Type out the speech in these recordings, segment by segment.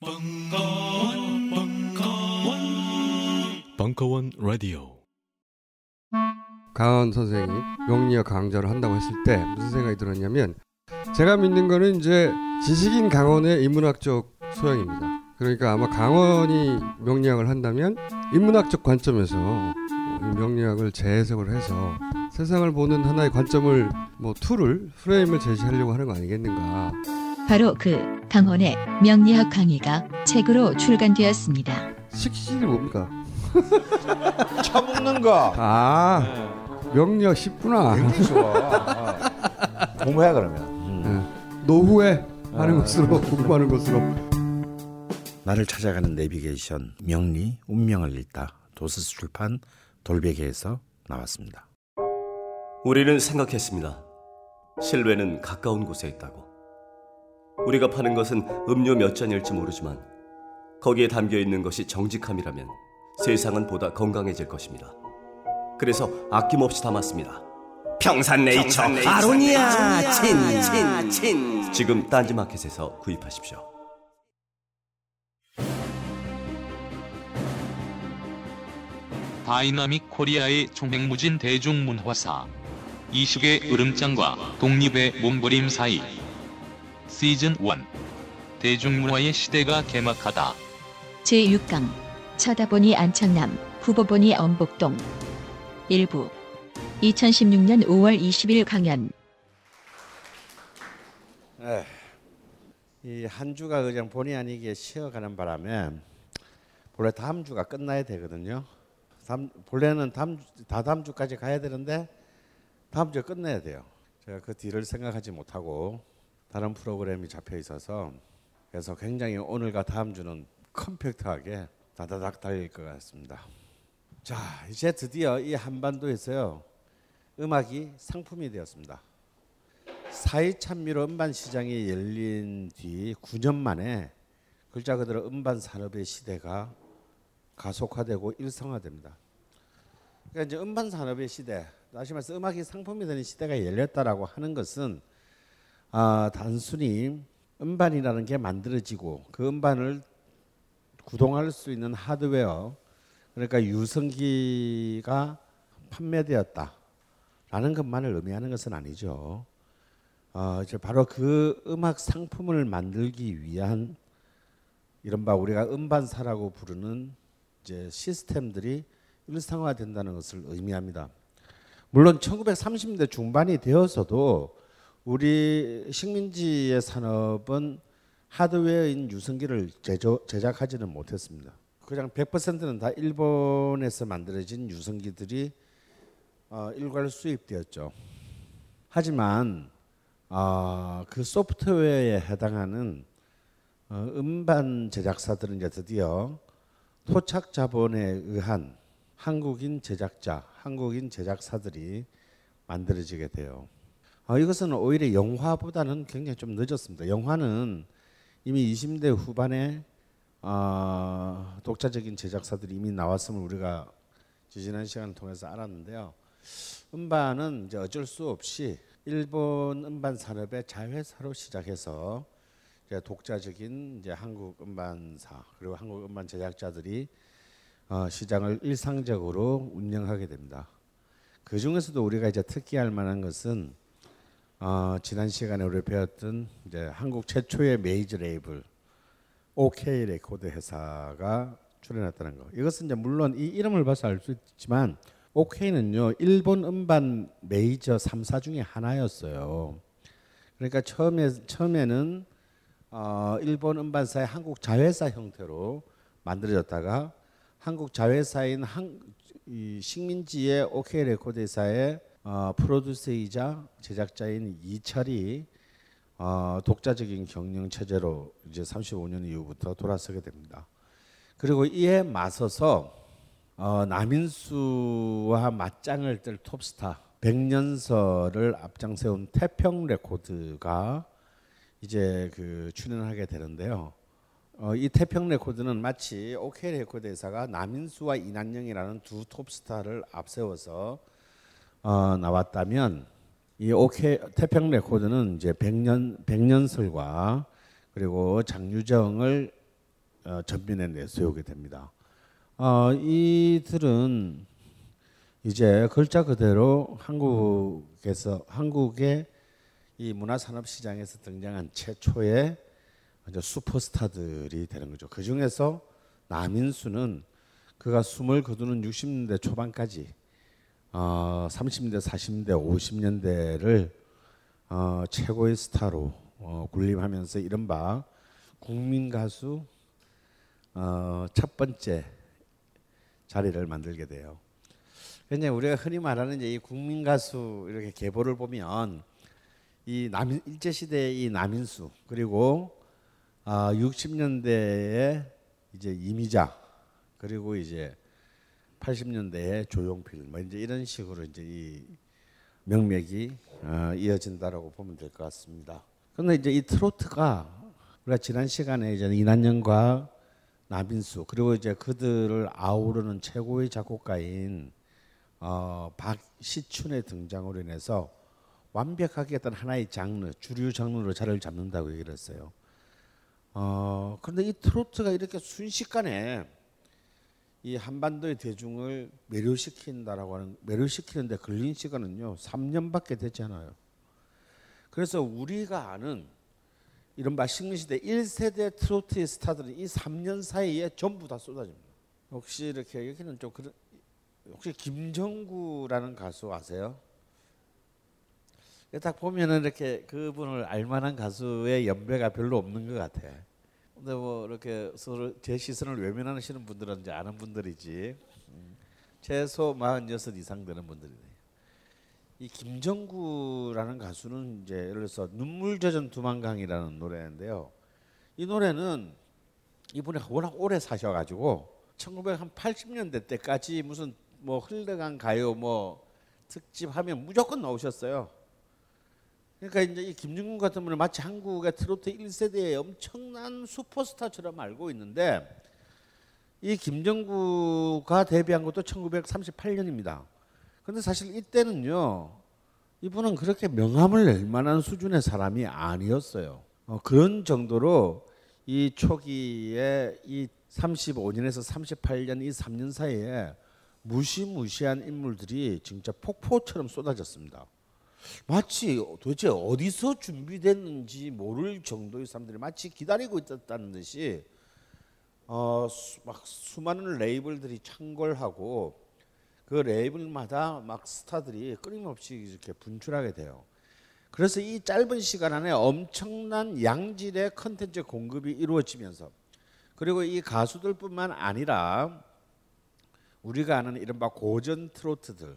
벙커원, 벙커원, 벙커원 라디오. 강헌 선생이 명리학 강좌를 한다고 했을 때 무슨 생각이 들었냐면 제가 믿는 거는 이제 지식인 강헌의 인문학적 소양입니다. 그러니까 아마 강헌이 명리학을 한다면 인문학적 관점에서 명리학을 재해석을 해서 세상을 보는 하나의 관점을 뭐 tool을 프레임을 제시하려고 하는 거 아니겠는가. 바로 그 강원의 명리학 강의가 책으로 출간되었습니다. 식신이 뭡니까? 처먹는 거. 아 명리학 쉽구나. 굉장히 좋아. 어. 공부해 그러면. 음. 네. 노후에 하는 아. 것으로 공부하는 것으로. 나를 찾아가는 내비게이션 명리 운명을 읽다 도서스 출판 돌베개에서 나왔습니다. 우리는 생각했습니다. 실외는 가까운 곳에 있다고. 우리가 파는 것은 음료 몇 잔일지 모르지만 거기에 담겨 있는 것이 정직함이라면 세상은 보다 건강해질 것입니다. 그래서 아낌없이 담았습니다. 평산네이처, 아로니아 친친친 지금 딴지마켓에서 구입하십시오. 다이나믹 코리아의 총행무진 대중문화사 이식의 으름장과 독립의 몸부림 사이 시즌 1 대중문화의 시대가 개막하다. 제6강. 쳐다보니 안창남 굽어보니 엄복동. 1부. 2016년 5월 20일 강연. 이 한 주가 그냥 본의 아니게 쉬어가는 바람에 원래 다음 주가 끝나야 되거든요. 다음, 본래는 다음 주- 다 다음 주까지 가야 되는데 다음 주에 끝내야 돼요. 제가 그 뒤를 생각하지 못하고 다른 프로그램이 잡혀 있어서 그래서 굉장히 오늘과 다음 주는 컴팩트하게 다다닥 달릴 것 같습니다. 자, 이제 드디어 이 한반도에서요 음악이 상품이 되었습니다. 4위 찬미로 음반 시장이 열린 뒤 9년 만에 글자 그대로 음반 산업의 시대가 가속화되고 일성화됩니다. 그러니까 이제 음반 산업의 시대, 다시 말해서 음악이 상품이 되는 시대가 열렸다라고 하는 것은 아, 단순히 음반이라는 게 만들어지고 그 음반을 구동할 수 있는 하드웨어, 그러니까 유성기가 판매되었다라는 것만을 의미하는 것은 아니죠. 어, 이제 바로 그 음악 상품을 만들기 위한 이른바 우리가 음반사라고 부르는 이제 시스템들이 일상화된다는 것을 의미합니다. 물론 1930년대 중반이 되어서도 우리 식민지의 산업은 하드웨어인 유성기를 제조, 제작하지는 못했습니다. 그냥 100%는 다 일본에서 만들어진 유성기들이 어, 일괄 수입되었죠. 하지만 아, 그 소프트웨어에 해당하는 어, 음반 제작사들은 이제 드디어 토착 자본에 의한 한국인 제작자, 한국인 제작사들이 만들어지게 돼요. 어, 이것은 오히려 영화보다는 굉장히 좀 늦었습니다. 영화는 이미 20대 후반에 어, 독자적인 제작사들이 이미 나왔음을 우리가 지지난 시간을 통해서 알았는데요. 음반은 이제 어쩔 수 없이 일본 음반 산업의 자회사로 시작해서 이제 독자적인 이제 한국 음반사 그리고 한국 음반 제작자들이 어, 시장을 일상적으로 운영하게 됩니다. 그 중에서도 우리가 이제 특기할 만한 것은 어, 지난 시간에 우리 배웠던 이제 한국 최초의 메이저 레이블 OK 레코드 회사가 출현했다는 거. 이것은 이제 물론 이 이름을 봐서 알 수 있지만 OK는요 일본 음반 메이저 3사 중에 하나였어요. 그러니까 처음에 처음에는 어, 일본 음반사의 한국 자회사 형태로 만들어졌다가 한국 자회사인 한, 이 식민지의 OK 레코드 회사의 어, 프로듀서이자 제작자인 이철이 어, 독자적인 경영 체제로 이제 35년 이후부터 돌아서게 됩니다. 그리고 이에 맞서서 어, 남인수와 맞짱을 뜰 톱스타 백년설을 앞장세운 태평 레코드가 이제 그 출현하게 되는데요. 어, 이 태평 레코드는 마치 OK 레코드 회사가 남인수와 이난영이라는 두 톱스타를 앞세워서 어, 나왔다면 이 OK 태평 레코드는 이제 백년 백년설과 그리고 장유정을 어, 전면에 내세우게 됩니다. 어, 이들은 이제 글자 그대로 한국에서 한국의 이 문화산업 시장에서 등장한 최초의 슈퍼스타들이 되는 거죠. 그 중에서 남인수는 그가 숨을 거두는 60년대 초반까지 어, 30대, 40대, 50년대를 어, 최고의 스타로 어, 군림하면서 이른바 국민 가수 어, 첫 번째 자리를 만들게 돼요. 그냥 우리가 흔히 말하는 이제 이 국민 가수 이렇게 계보를 보면 이남 일제 시대의 이 남인수 그리고 아 60년대에 이제 이미자 그리고 이제 80년대에 조용필 뭐 이제 이런 식으로 이제 이 명맥이 어, 이어진다라고 보면 될 것 같습니다. 그런데 이제 이 트로트가 우리가 지난 시간에 이제 이난영과 나빈수 그리고 이제 그들을 아우르는 최고의 작곡가인 어, 박시춘의 등장으로 인해서 완벽하게 어떤 하나의 장르 주류 장르로 자리를 잡는다고 얘기를 했어요. 어, 그런데 이 트로트가 이렇게 순식간에 이 한반도의 대중을 매료시킨다라고 하는 매료시키는데 걸린 시간은요 3년밖에 되지 않아요. 그래서 우리가 아는 이른바 식민시대 1세대 트로트의 스타들은 이 3년 사이에 전부 다 쏟아집니다. 혹시 이렇게 여기는 좀 그런 혹시 김정구라는 가수 아세요? 딱 보면은 이렇게 그분을 알만한 가수의 연배가 별로 없는 것 같아. 근데 뭐 이렇게 서로 제 시선을 외면하시는 분들은 이제 아는 분들이지. 음, 최소 46 이상 되는 분들이네. 이 김정구라는 가수는 이제 예를 들어서 눈물 젖은 두만강이라는 노래인데요. 이 노래는 이분이 워낙 오래 사셔가지고 1980년대 때까지 무슨 뭐 흘러간 가요 뭐 특집 하면 무조건 나오셨어요. 그러니까 이제 이 김중근 같은 분은 마치 한국의 트로트 1세대의 엄청난 슈퍼스타처럼 알고 있는데 이 김정구가 데뷔한 것도 1938년입니다. 근데 사실 이때는요. 이분은 그렇게 명함을 낼 만한 수준의 사람이 아니었어요. 어, 그런 정도로 이 초기에 이 35년에서 38년 이 3년 사이에 무시무시한 인물들이 진짜 폭포처럼 쏟아졌습니다. 마치 도대체 어디서 준비됐는지 모를 정도의 사람들이 마치 기다리고 있었다는 듯이 어, 수, 막 수많은 레이블들이 창궐하고 그 레이블마다 막 스타들이 끊임없이 이렇게 분출하게 돼요. 그래서 이 짧은 시간 안에 엄청난 양질의 컨텐츠 공급이 이루어지면서 그리고 이 가수들뿐만 아니라 우리가 아는 이른바 고전 트로트들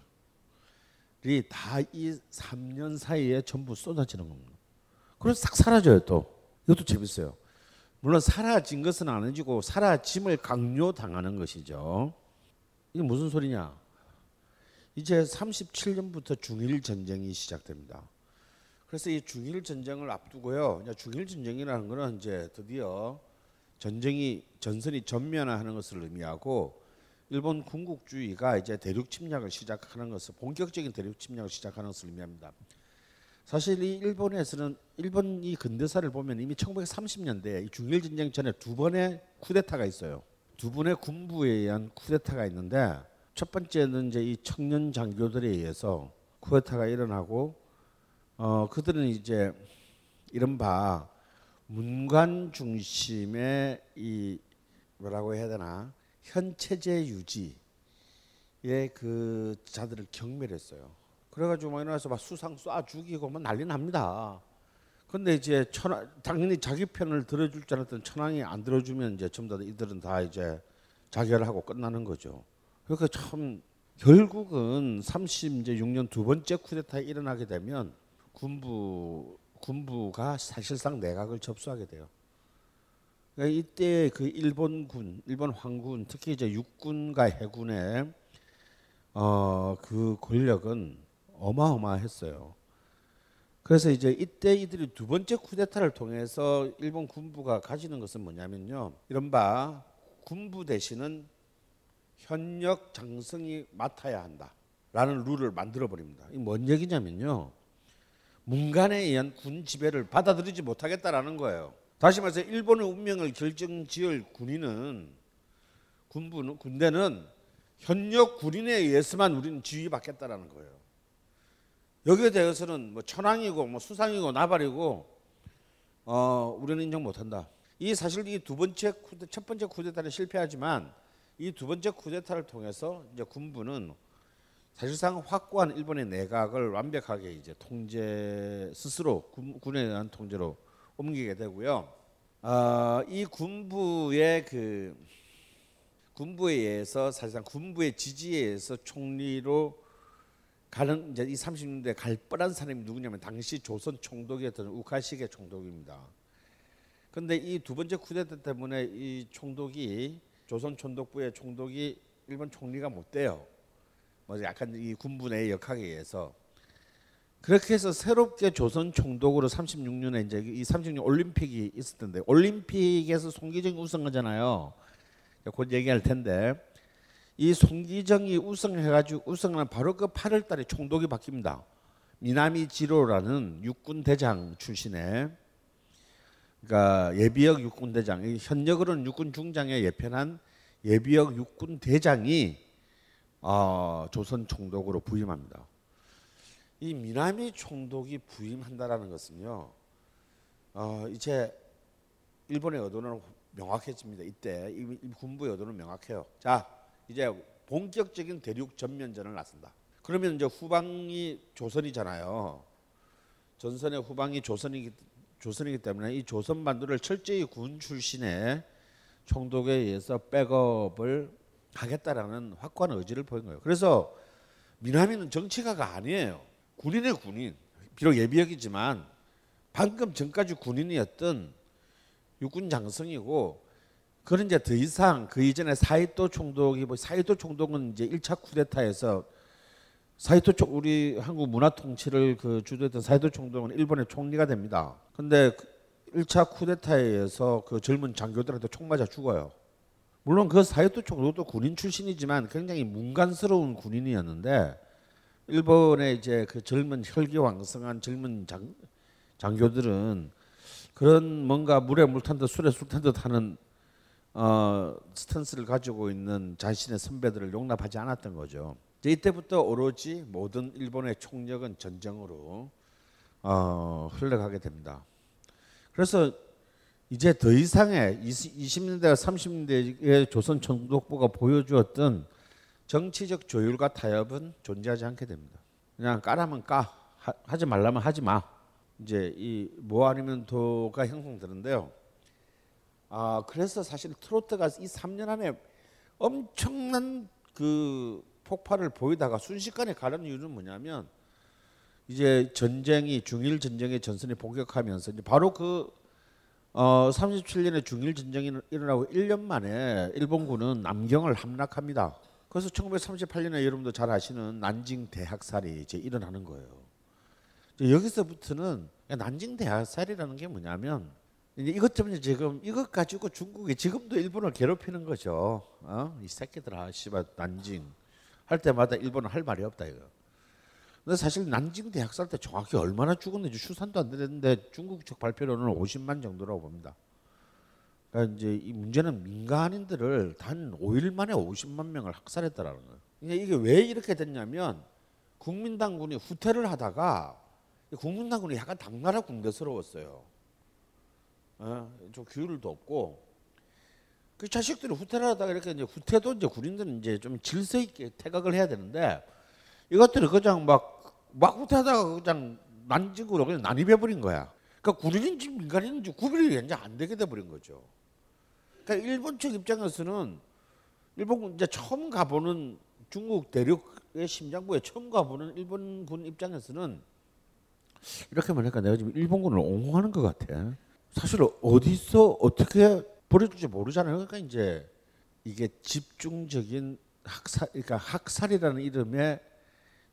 다 이 3년 사이에 전부 쏟아지는 겁니다. 그래서 싹 사라져요 또. 이것도 재밌어요. 물론 사라진 것은 아니고 사라짐을 강요당하는 것이죠. 이게 무슨 소리냐? 이제 37년부터 중일 전쟁이 시작됩니다. 그래서 이 중일 전쟁을 앞두고요. 중일 전쟁이라는 것은 이제 드디어 전쟁이 전선이 전면화하는 것을 의미하고 일본 군국주의가 이제 대륙 침략을 시작하는 것을 본격적인 대륙 침략을 시작하는 것을 의미합니다. 사실 이 일본에서는 일본 이 근대사를 보면 이미 1930년대 중일 전쟁 전에 두 번의 쿠데타가 있어요. 두 분의 군부에 의한 쿠데타가 있는데 첫 번째는 이제 이 청년 장교들에 의해서 쿠데타가 일어나고 어 그들은 이제 이른바 문관 중심의 이 뭐라고 해야 되나 현 체제 유지의 그 자들을 경멸했어요. 그래가지고 막 일어나서 막 수상 쏴 죽이고 막 난리 납니다. 근데 이제 천황 당연히 자기 편을 들어줄 줄 알았던 천황이 안 들어주면 이제 전부 다 이들은 다 이제 자결하고 끝나는 거죠. 그러니까 참 결국은 36년 두 번째 쿠데타에 일어나게 되면 군부 군부가 사실상 내각을 접수하게 돼요. 그러니까 이때 그 일본군, 일본 황군, 특히 이제 육군과 해군의 어, 그 권력은 어마어마했어요. 그래서 이제 이때 이들이 두 번째 쿠데타를 통해서 일본 군부가 가지는 것은 뭐냐면요. 이른바 군부 대신은 현역 장성이 맡아야 한다라는 룰을 만들어 버립니다. 이 뭔 얘기냐면요. 문간에 의한 군 지배를 받아들이지 못하겠다라는 거예요. 다시 말해서 일본의 운명을 결정지을 군인은 군부는 군대는 현역 군인에 의해서만 우리는 지휘받겠다라는 거예요. 여기에 대해서는 뭐 천황이고 뭐 수상이고 나발이고 어 우리는 인정 못한다. 이 사실 이 두 번째 쿠데, 첫 번째 쿠데타는 실패하지만 이 두 번째 쿠데타를 통해서 이제 군부는 사실상 확고한 일본의 내각을 완벽하게 이제 통제 스스로 군, 군에 대한 통제로 옮기게 되고요. 어, 이 군부의 그 군부에 의해서 사실상 군부의 지지에 의해서 총리로 가는 이제 이 30년대 갈 뻔한 사람이 누구냐면 당시 조선 총독이었던 우카시게 총독입니다. 근데 이 두 번째 쿠데타 때문에 이 총독이 조선 총독부의 총독이 일본 총리가 못 돼요. 뭐 약간 이 군부 내 역학에 의해서 그렇게 해서 새롭게 조선 총독으로 36년에 이제 이 36년 올림픽이 있을 텐데 올림픽에서 송기정이 우승하잖아요. 곧 얘기할 텐데 이 송기정이 우승해가지고 우승하는 바로 그 8월달에 총독이 바뀝니다. 미나미 지로라는 육군 대장 출신의 그러니까 예비역 육군 대장 현역으로는 육군 중장에 예편한 예비역 육군 대장이 어, 조선 총독으로 부임합니다. 이 미나미 총독이 부임한다라는 것은요. 어, 이제 일본의 의도는 명확해집니다. 이때 이, 이 군부의 의도는 명확해요. 자, 이제 본격적인 대륙 전면전을 나선다. 그러면 이제 후방이 조선이잖아요. 전선의 후방이 조선이기 조선이기 때문에 이 조선 반도를 철저히 군 출신의 총독에 의해서 백업을 하겠다라는 확고한 의지를 보인 거예요. 그래서 미나미는 정치가가 아니에요. 군인의 군인. 비록 예비역이지만 방금 전까지 군인이었던 육군 장성이고 그는 이제 더 이상 그 이전에 사이토 총독이 뭐 사이토 총독은 이제 1차 쿠데타에서 사이토 총 우리 한국 문화 통치를 그 주도했던 사이토 총독은 일본의 총리가 됩니다. 근데 1차 쿠데타에 의해서 그 젊은 장교들한테 총 맞아 죽어요. 물론 그 사이토 총독도 군인 출신이지만 굉장히 문간스러운 군인이었는데 일본의 이제 그 젊은 혈기 왕성한 젊은 장, 장교들은 그런 뭔가 물에 물 탄 듯 술에 술 탄 듯 하는 어, 스탠스를 가지고 있는 자신의 선배들을 용납하지 않았던 거죠. 이때부터 오로지 모든 일본의 총력은 전쟁으로 어, 흘러가게 됩니다. 그래서 이제 더 이상의 20년대와 30년대의 조선 총독부가 보여주었던 정치적 조율과 타협은 존재하지 않게 됩니다. 그냥 까라면 까, 하, 지 말라면 하지 마. 이제 이 뭐 아니면 도가 형성되는데요. 아 그래서 사실 트로트가 이 3년 안에 엄청난 그 폭발을 보이다가 순식간에 가는 이유는 뭐냐면 이제 전쟁이 중일 전쟁의 전선이 복격하면서 이제 바로 그 어, 37년에 중일 전쟁이 일어나고 1년 만에 일본군은 남경을 함락합니다. 그래서 1938년에 여러분도 잘 아시는 난징 대학살이 이제 일어나는 거예요. 여기서부터는 난징 대학살이라는 게 뭐냐면 이제 이것 때문에 지금 이것 가지고 중국이 지금도 일본을 괴롭히는 거죠. 어? 이 새끼들아, 씨발 난징 할 때마다 일본은 할 말이 없다 이거. 근데 사실 난징 대학살 때 정확히 얼마나 죽었는지 추산도 안 되는데 중국 측 발표로는 50만 정도라고 봅니다. 그러니까 이제 이 문제는 민간인들을 단 5일 만에 50만 명을 학살했다라는 거예요. 이게 왜 이렇게 됐냐면 국민당군이 후퇴를 하다가 국민당군이 약간 당나라 군대스러웠어요. 어, 좀 규율도 없고 그 자식들이 후퇴를 하다가 이렇게 이제 후퇴도 이제 군인들은 이제 좀 질서 있게 퇴각을 해야 되는데 이것들이 그냥 막 막 후퇴하다가 그냥 난직으로 그냥 난입해 버린 거야. 그러니까 군인인지 민간인인지 구별이 이제 안 되게 돼 버린 거죠. 그러니까 일본 측 입장에서는 일본 이제 처음 가보는 중국 대륙의 심장부에 처음 가보는 일본군 입장에서는 이렇게 말하니까 내가 지금 일본군을 옹호하는 것 같아. 사실 어디서 어떻게 버려줄지 모르잖아요. 그러니까 이제 이게 집중적인 학살, 그러니까 학살이라는 이름의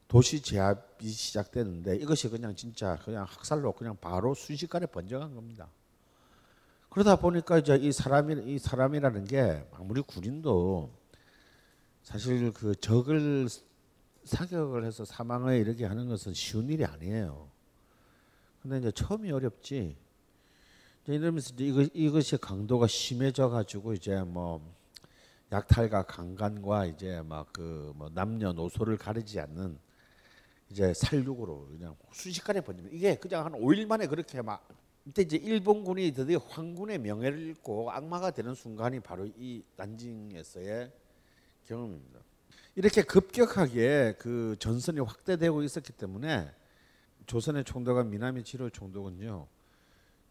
도시 제압이 시작되는데 이것이 그냥 진짜 그냥 학살로 그냥 바로 순식간에 번져간 겁니다. 그러다 보니까 이제 이 사람이 이 사람이라는 게 아무리 군인도 사실 그 적을 사격을 해서 사망에 이르게 하는 것은 쉬운 일이 아니에요. 근데 이제 처음이 어렵지. 이러면서 이제 이거 이것이 강도가 심해져 가지고 이제 뭐 약탈과 강간과 이제 막 그 뭐 남녀노소를 가리지 않는 이제 살육으로 그냥 순식간에 번집니다. 이게 그냥 한 5일 만에 그렇게 막 이때 이제 일본군이 드디어 황군의 명예를 잃고 악마가 되는 순간이 바로 이 난징에서의 경험입니다. 이렇게 급격하게 그 전선이 확대되고 있었기 때문에 조선의 총독관 미나미 지로 총독은요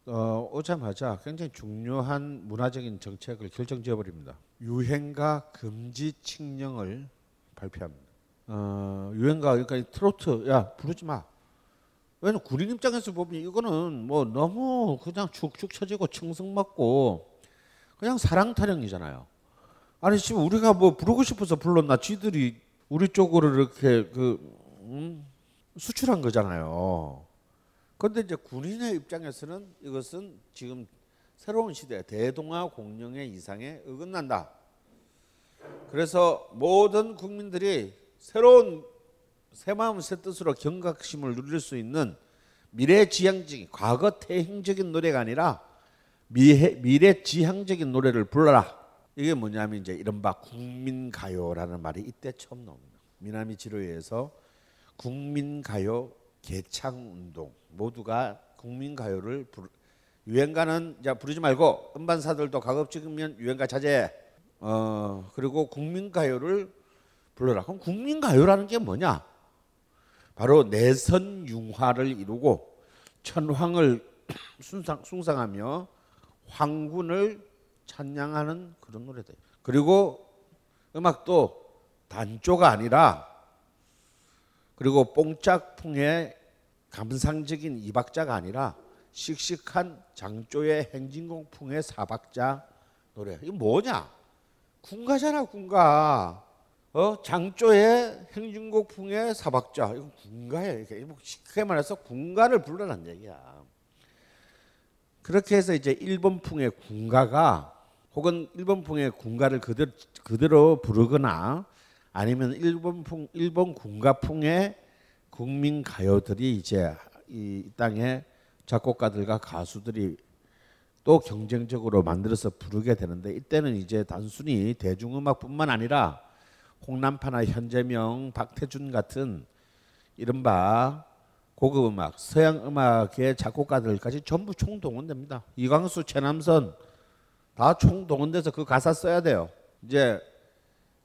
어, 오자마자 굉장히 중요한 문화적인 정책을 결정지어 버립니다. 유행가 금지 칙령을 발표합니다. 어, 유행가 그러니까 이 트로트 야 부르지 마. 왜냐면 군인 입장에서 보면 이거는 뭐 너무 그냥 축축 처지고 청승 맞고 그냥 사랑 타령이잖아요. 아니 지금 우리가 뭐 부르고 싶어서 불렀나 지들이 우리 쪽으로 이렇게 그 음, 수출한 거잖아요. 그런데 이제 군인의 입장에서는 이것은 지금 새로운 시대 대동아 공령의 이상에 어긋난다. 그래서 모든 국민들이 새로운 새 마음 새 뜻으로 경각심을 누릴 수 있는 미래지향적인 과거 태행적인 노래가 아니라 미래, 미래지향적인 노래를 불러라. 이게 뭐냐면 이제 이른바 국민가요라는 말이 이때 처음 나옵니다. 미나미 지로에서 국민가요 개창운동 모두가 국민가요를 부르, 유행가는 이제 부르지 말고 음반사들도 가급 적이면 유행가 자제. 어 그리고 국민가요를 불러라. 그럼 국민가요라는 게 뭐냐? 바로 내선 융화를 이루고 천황을 숭상, 숭상하며 황군을 찬양하는 그런 노래들. 그리고 음악도 단조가 아니라 그리고 뽕짝풍의 감상적인 이박자가 아니라 씩씩한 장조의 행진공풍의 사박자 노래. 이게 뭐냐? 군가잖아, 군가. 어? 장조의 행진곡풍의 사박자. 군가야 이게. 뭐 쉽게 말해서 군가를 불러란 얘기야. 그렇게 해서 이제 일본풍의 군가가 혹은 일본풍의 군가를 그대로 그대로 부르거나 아니면 일본풍 일본 군가풍의 국민 가요들이 이제 이 땅에 작곡가들과 가수들이 또 경쟁적으로 만들어서 부르게 되는데 이때는 이제 단순히 대중음악뿐만 아니라 홍남파나 현재명, 박태준 같은 이른바 고급 음악, 서양 음악의 작곡가들까지 전부 총동원됩니다. 이광수, 최남선 다 총동원돼서 그 가사 써야 돼요. 이제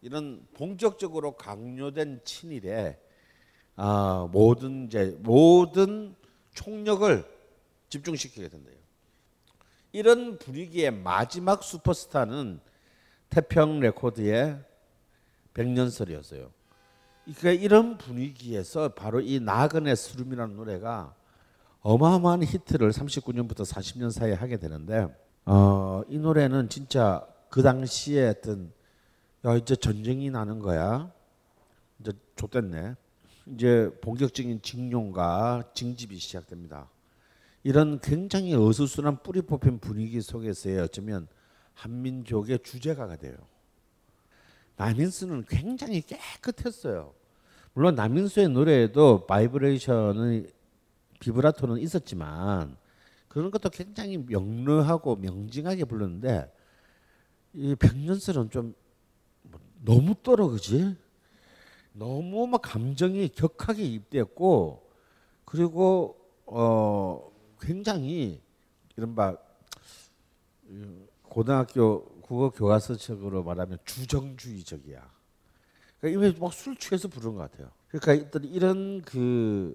이런 본격적으로 강요된 친일에 아, 모든 이제 모든 총력을 집중시키게 된대요. 이런 분위기의 마지막 슈퍼스타는 태평 레코드의 백년설이었어요. 그러니까 이런 분위기에서 바로 이 나그네 설움이라는 노래가 어마어마한 히트를 39년부터 40년 사이에 하게 되는데 어, 이 노래는 진짜 그 당시에 어떤 야 이제 전쟁이 나는 거야 이제 좆됐네 이제 본격적인 징용과 징집이 시작됩니다. 이런 굉장히 어수선한 뿌리 뽑힌 분위기 속에서의 어쩌면 한민족의 주제가가 돼요. 남인수는 굉장히 깨끗했어요. 물론 남인수의 노래에도 바이브레이션의 비브라토는 있었지만 그런 것도 굉장히 명료하고 명징하게 불렀는데 이 백년설은 좀 너무 떨어 그지 너무 막 감정이 격하게 입대했고 그리고 어 굉장히 이른바 고등학교 국어 교과서적으로 말하면 주정주의적이야. 그러니까 이게 막술 취해서 부르는 것 같아요. 그러니까 이런 그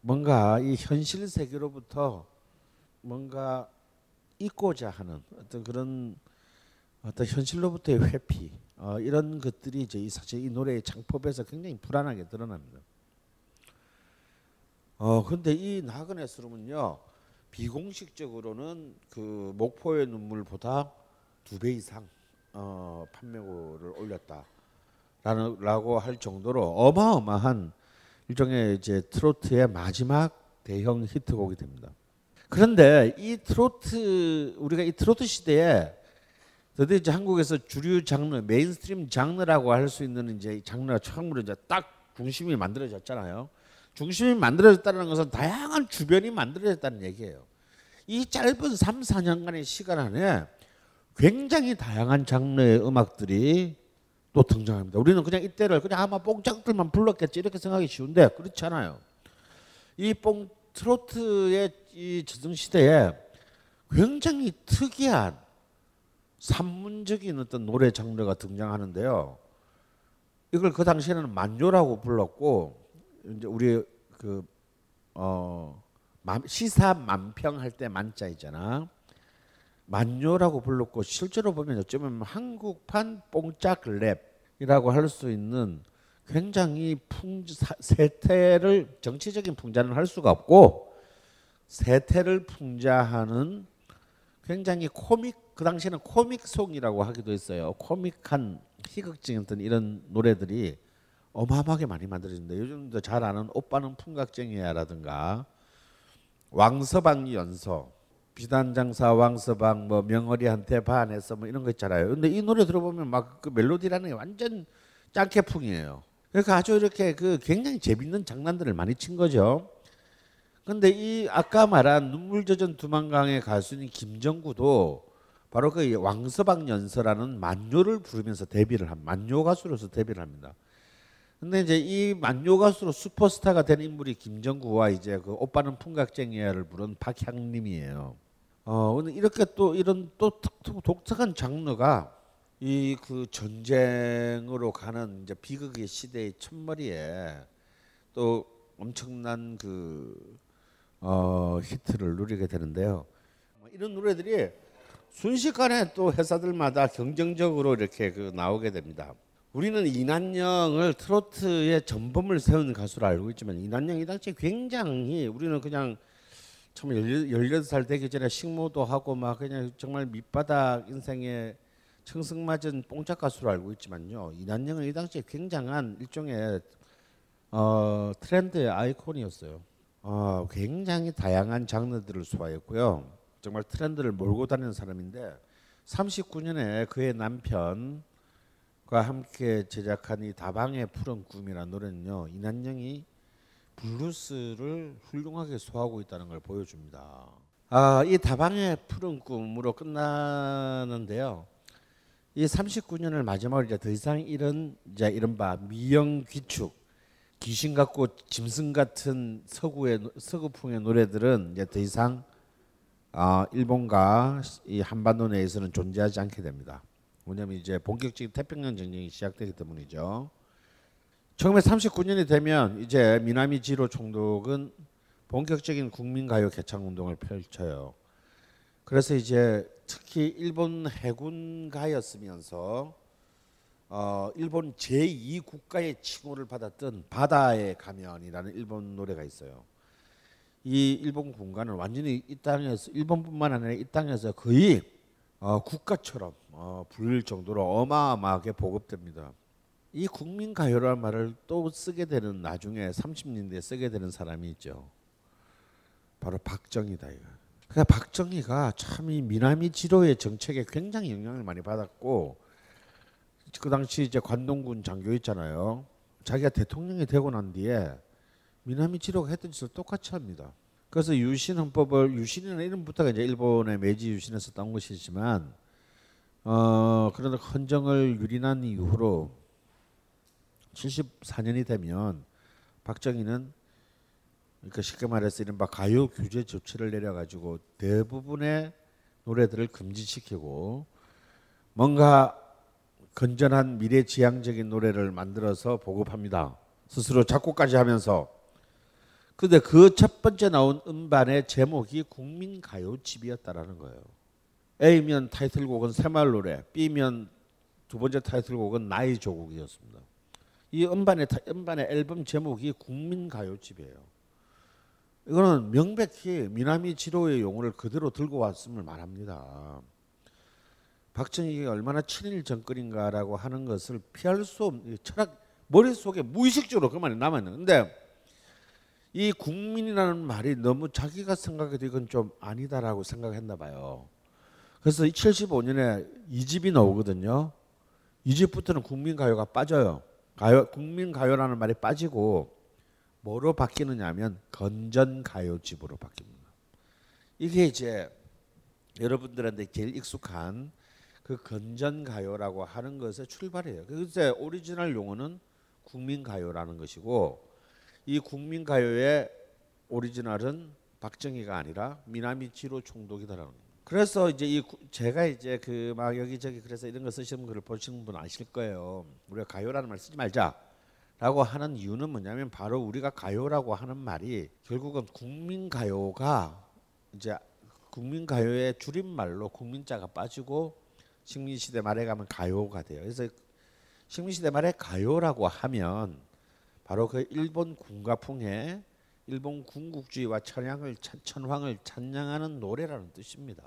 뭔가 이 현실 세계로부터 뭔가 잊고자 하는 어떤 그런 어떤 현실로부터의 회피 어, 이런 것들이 이제 사실 이 노래의 창법에서 굉장히 불안하게 드러납니다. 어 근데 이 나그네 수름은요 비공식적으로는 그 목포의 눈물보다 두 배 이상 어, 판매고를 올렸다라는 라고 할 정도로 어마어마한 일종의 이제 트로트의 마지막 대형 히트곡이 됩니다. 그런데 이 트로트 우리가 이 트로트 시대에 드디어 이제 한국에서 주류 장르, mainstream 장르라고 할 수 있는 이제 장르가 처음으로 이제 딱 중심이 만들어졌잖아요. 중심이 만들어졌다는 것은 다양한 주변이 만들어졌다는 얘기예요. 이 짧은 3, 4년간의 시간 안에 굉장히 다양한 장르의 음악들이 또 등장합니다. 우리는 그냥 이때를 그냥 아마 뽕짝들만 불렀겠지 이렇게 생각하기 쉬운데 그렇지 않아요. 이 뽕 트로트의 이 저승 시대에 굉장히 특이한 산문적인 어떤 노래 장르가 등장하는데요. 이걸 그 당시에는 만요라고 불렀고 이제 우리 그 어 시사 만평 할 때 만자 있잖아. 만요라고 불렀고 실제로 보면 어쩌면 한국판 뽕짝 랩이라고 할 수 있는 굉장히 풍 세태를 정치적인 풍자는 할 수가 없고 세태를 풍자하는 굉장히 코믹 그 당시에는 comic song이라고 하기도 했어요. 코믹한 희극적인 어떤 이런 노래들이 어마어마하게 많이 만들어진다. 요즘도 잘 아는 오빠는 풍각쟁이야라든가 왕서방 연서 비단장사 왕서방 뭐 명어리한테 반해서 뭐 이런 거 있잖아요. 근데 이 노래 들어보면 막 그 멜로디라는 게 완전 짱캐풍이에요. 그러니까 아주 이렇게 그 굉장히 재밌는 장난들을 많이 친 거죠. 근데 이 아까 말한 눈물 젖은 두만강의 가수인 김정구도 바로 그 왕서방 연서라는 만요를 부르면서 데뷔를 한 만요 가수로서 데뷔를 합니다. 근데 이제 이 만요 가수로 슈퍼스타가 된 인물이 김정구와 이제 그 오빠는 풍각쟁이야를 부른 박향림이에요. 어, 근데 이렇게 또 이런 또 독특한 장르가 이 그 전쟁으로 가는 이제 비극의 시대의 첫머리에 또 엄청난 그 어, 히트를 누리게 되는데요. 뭐 이런 노래들이 순식간에 또 회사들마다 경쟁적으로 이렇게 그 나오게 됩니다. 우리는 이난영을 트로트의 전범을 세운 가수로 알고 있지만 이난영이 당시 굉장히 우리는 그냥 참 18살 되기 전에 식모도 하고 막 그냥 정말 밑바닥 인생의 청승맞은 뽕짝 가수로 알고 있지만요. 이난영은 이 당시에 굉장한 일종의 어, 트렌드의 아이콘이었어요. 어, 굉장히 다양한 장르들을 소화했고요. 정말 트렌드를 몰고 다니는 사람인데 39년에 그의 남편과 함께 제작한 이 다방의 푸른 꿈이라는 노래는요. 이난영이 블루스를 훌륭하게 소화하고 있다는 걸 보여줍니다. 아, 이 다방의 푸른 꿈으로 끝나는데요. 이 39년을 마지막으로 이제 더 이상 이런 이제 이른바 미영 귀축 귀신 같고 짐승 같은 서구의 서구풍의 노래들은 이제 더 이상 아, 일본과 이 한반도 내에서는 존재하지 않게 됩니다. 왜냐하면 이제 본격적인 태평양 전쟁이 시작되기 때문이죠. 1939년이 되면 이제 미나미 지로 총독은 본격적인 국민 가요 개창 운동을 펼쳐요. 그래서 이제 특히 일본 해군가였으면서 어, 일본 제2 국가의 칭호를 받았던 바다의 가면이라는 일본 노래가 있어요. 이 일본 군관은 완전히 이 땅에서 일본뿐만 아니라 이 땅에서 거의 어, 국가처럼 어, 불릴 정도로 어마어마하게 보급됩니다. 이 국민 가요라는 말을 또 쓰게 되는 나중에 30년대에 쓰게 되는 사람이 있죠. 바로 박정희다 이거. 그러니까 박정희가 참 이 미나미 지로의 정책에 굉장히 영향을 많이 받았고 그 당시 이제 관동군 장교 있잖아요. 자기가 대통령이 되고 난 뒤에 미나미 지로가 했던 짓을 똑같이 합니다. 그래서 유신 헌법을 유신이라는 이름부터가 이제 일본의 메이지 유신에서 따온 것이지만 어 그러나 헌정을 유린한 이후로 74년이 되면 박정희는 그러니까 쉽게 말해서 이른바 가요 규제 조치를 내려가지고 대부분의 노래들을 금지시키고 뭔가 건전한 미래지향적인 노래를 만들어서 보급합니다. 스스로 작곡까지 하면서. 근데 그 첫 번째 나온 음반의 제목이 국민 가요집이었다라는 거예요. A면 타이틀곡은 새마을 노래, B면 두 번째 타이틀곡은 나의 조국이었습니다. 이 음반의 음반의 앨범 제목이 국민 가요집이에요. 이거는 명백히 미나미 지로의 용어를 그대로 들고 왔음을 말합니다. 박정희가 얼마나 친일 정권인가라고 하는 것을 피할 수 없는 철학 머릿속에 무의식적으로 그 말이 남아 있는 근데 이 국민이라는 말이 너무 자기가 생각해도 이건 좀 아니다라고 생각했나 봐요. 그래서 75년에 이 집이 나오거든요. 이 집부터는 국민 가요가 빠져요. 가요 국민 가요라는 말이 빠지고 뭐로 바뀌느냐면 건전 가요집으로 바뀝니다. 이게 이제 여러분들한테 제일 익숙한 그 건전 가요라고 하는 것의 출발이에요. 그래서 오리지널 용어는 국민 가요라는 것이고 이 국민 가요의 오리지널은 박정희가 아니라 미나미 지로 총독이다라는. 그래서 이제 이 구- 제가 이제 그 막 여기저기 그래서 이런 거 쓰시는 글을 보시는 분 아실 거예요. 우리가 가요라는 말 쓰지 말자라고 하는 이유는 뭐냐면 바로 우리가 가요라고 하는 말이 결국은 국민 가요가 이제 국민 가요의 줄임말로 국민자가 빠지고 식민 시대 말에 가면 가요가 돼요. 그래서 식민 시대 말에 가요라고 하면 바로 그 일본 군가풍의 일본 군국주의와 천황을 찬- 천황을 찬양하는 노래라는 뜻입니다.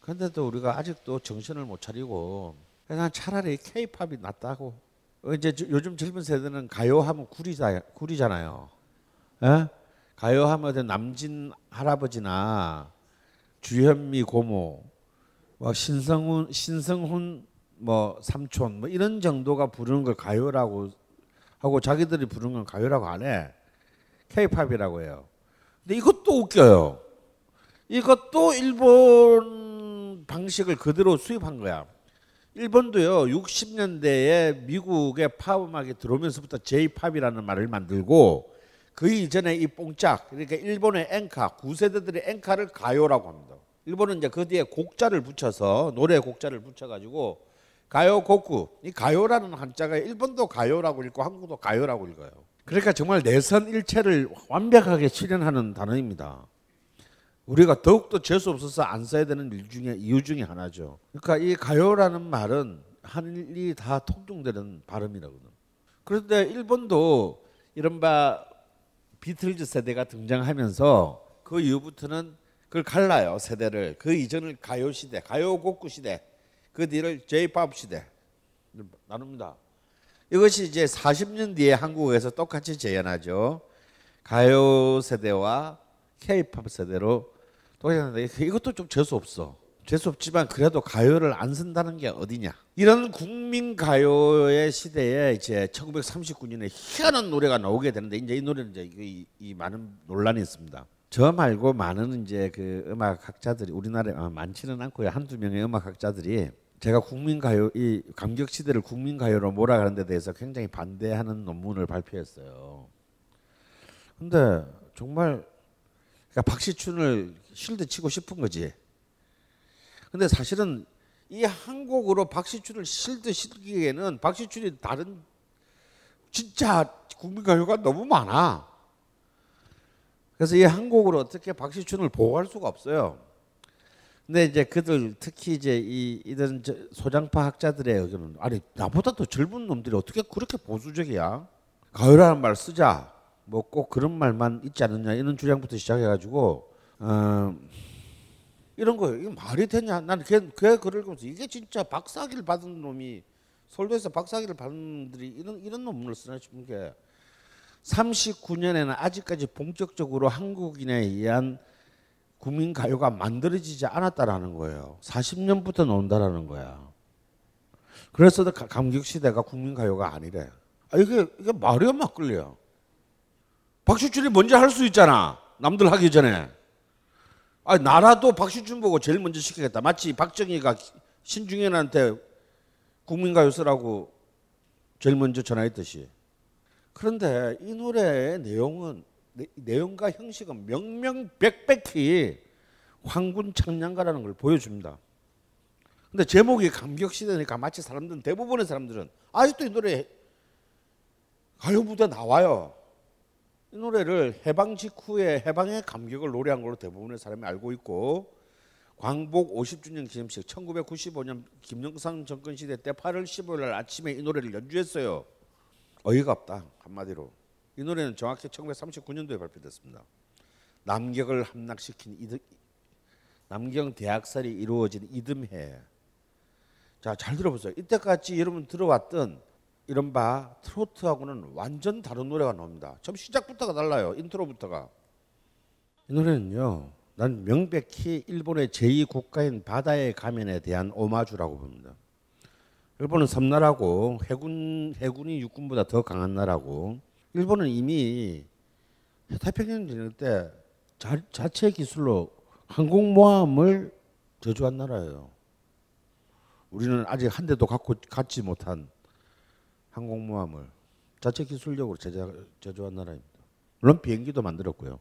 그런데도 우리가 아직도 정신을 못 차리고 난 차라리 K-팝이 낫다고. 어, 이제 저- 요즘 젊은 세대는 가요하면 구리자 구리잖아요. 예? 가요하면 남진 할아버지나 주현미 고모, 뭐 신성훈 신성훈 뭐 삼촌 뭐 이런 정도가 부르는 걸 가요라고 하고 자기들이 부르는 건 가요라고 안 해. K-팝이라고 해요. 근데 이것도 웃겨요. 이것도 일본 방식을 그대로 수입한 거야. 일본도요. 60년대에 미국의 팝 음악이 들어오면서부터 J-팝이라는 말을 만들고 그 이전에 이 뽕짝 그러니까 일본의 엔카 구세대들의 엔카를 가요라고 합니다. 일본은 이제 그 뒤에 곡자를 붙여서 노래 곡자를 붙여가지고 가요 곡구 이 가요라는 한자가 일본도 가요라고 읽고 한국도 가요라고 읽어요. 그러니까 정말 내선 일체를 완벽하게 실현하는 단어입니다. 우리가 더욱더 재수 없어서 안 써야 되는 일 중에 이유 중에 하나죠. 그러니까 이 가요라는 말은 하늘이 다 통용되는 발음이라거든. 그런데 일본도 이른바 비틀즈 세대가 등장하면서 그 이후부터는 그걸 갈라요 세대를 그 이전을 가요 시대, 가요 곡구 시대, 그 뒤를 J-팝 시대 나눕니다. 이것이 이제 40년 뒤에 한국에서 똑같이 재현하죠. 가요 세대와 K-팝 세대로 똑같은데 이것도 좀 재수 없어. 재수 없지만 그래도 가요를 안 쓴다는 게 어디냐? 이런 국민 가요의 시대에 이제 1939년에 희한한 노래가 나오게 되는데 이제 이 노래는 이제 이, 이 많은 논란이 있습니다. 저 말고 많은 이제 그 음악 학자들이 우리나라에 아, 많지는 않고요 한두 명의 음악 학자들이 제가 국민 가요 이 감격 시대를 국민 가요로 몰아가는 데 대해서 굉장히 반대하는 논문을 발표했어요. 근데 정말 그러니까 박시춘을 실드 치고 싶은 거지. 근데 사실은 이 한 곡으로 박시춘을 실드 시키기에는 박시춘이 다른 진짜 국민 가요가 너무 많아. 그래서 이 한 곡으로 어떻게 박시춘을 보호할 수가 없어요. 근데 이제 그들 특히 이제 이 이런 저 소장파 학자들의 의견은 아니 나보다 더 젊은 놈들이 어떻게 그렇게 보수적이야? 가요라는 말 쓰자. 뭐 꼭 그런 말만 있지 않느냐 이런 주장부터 시작해가지고 어, 이런 거 이게 말이 되냐? 나는 걔, 걔 글을 보면서 이게 진짜 박사기를 받은 놈이 서울대에서 박사기를 받은 놈들이 이런 이런 논문을 쓰나 싶은 게 39년에는 아직까지 본격적으로 한국인에 의한 국민 가요가 만들어지지 않았다라는 거예요. 40년부터 나온다라는 거야. 그래서 가- 감격 시대가 국민 가요가 아니래. 아 이게 이게 말이 막걸리야. 박수준이 먼저 할 수 있잖아. 남들 하기 전에. 아 나라도 박수준 보고 제일 먼저 시키겠다. 마치 박정희가 신중현한테 국민 가요 쓰라고 제일 먼저 전화했듯이. 그런데 이 노래의 내용은 내- 내용과 형식은 명명백백히 황군 창량가라는 걸 보여줍니다. 근데 제목이 감격 시대니까 마치 사람들은 대부분의 사람들은 아직도 이 노래 가요 무대 나와요. 이 노래를 해방 직후에 해방의 감격을 노래한 걸로 대부분의 사람이 알고 있고 광복 50주년 기념식 1995년 김영삼 정권 시대 때 8월 15일 날 아침에 이 노래를 연주했어요. 어이가 없다 한마디로. 이 노래는 정확히 1939년도에 발표됐습니다. 남경을 함락시킨 이듬, 남경 대학살이 이루어진 이듬해. 자, 잘 들어보세요. 이때까지 여러분 들어왔던 이른바 트로트하고는 완전 다른 노래가 나옵니다. 처음 시작부터가 달라요. 인트로부터가. 이 노래는요. 난 명백히 일본의 제2국가인 바다에 가면에 대한 오마주라고 봅니다. 일본은 섬나라고 해군 해군이 육군보다 더 강한 나라고 일본은 이미 태평양 전쟁 때 자, 자체 기술로 항공모함을 저주한 나라예요. 우리는 아직 한 대도 갖고 갖지 못한 항공모함을 자체 기술력으로 제작 제조한 나라입니다. 물론 비행기도 만들었고요.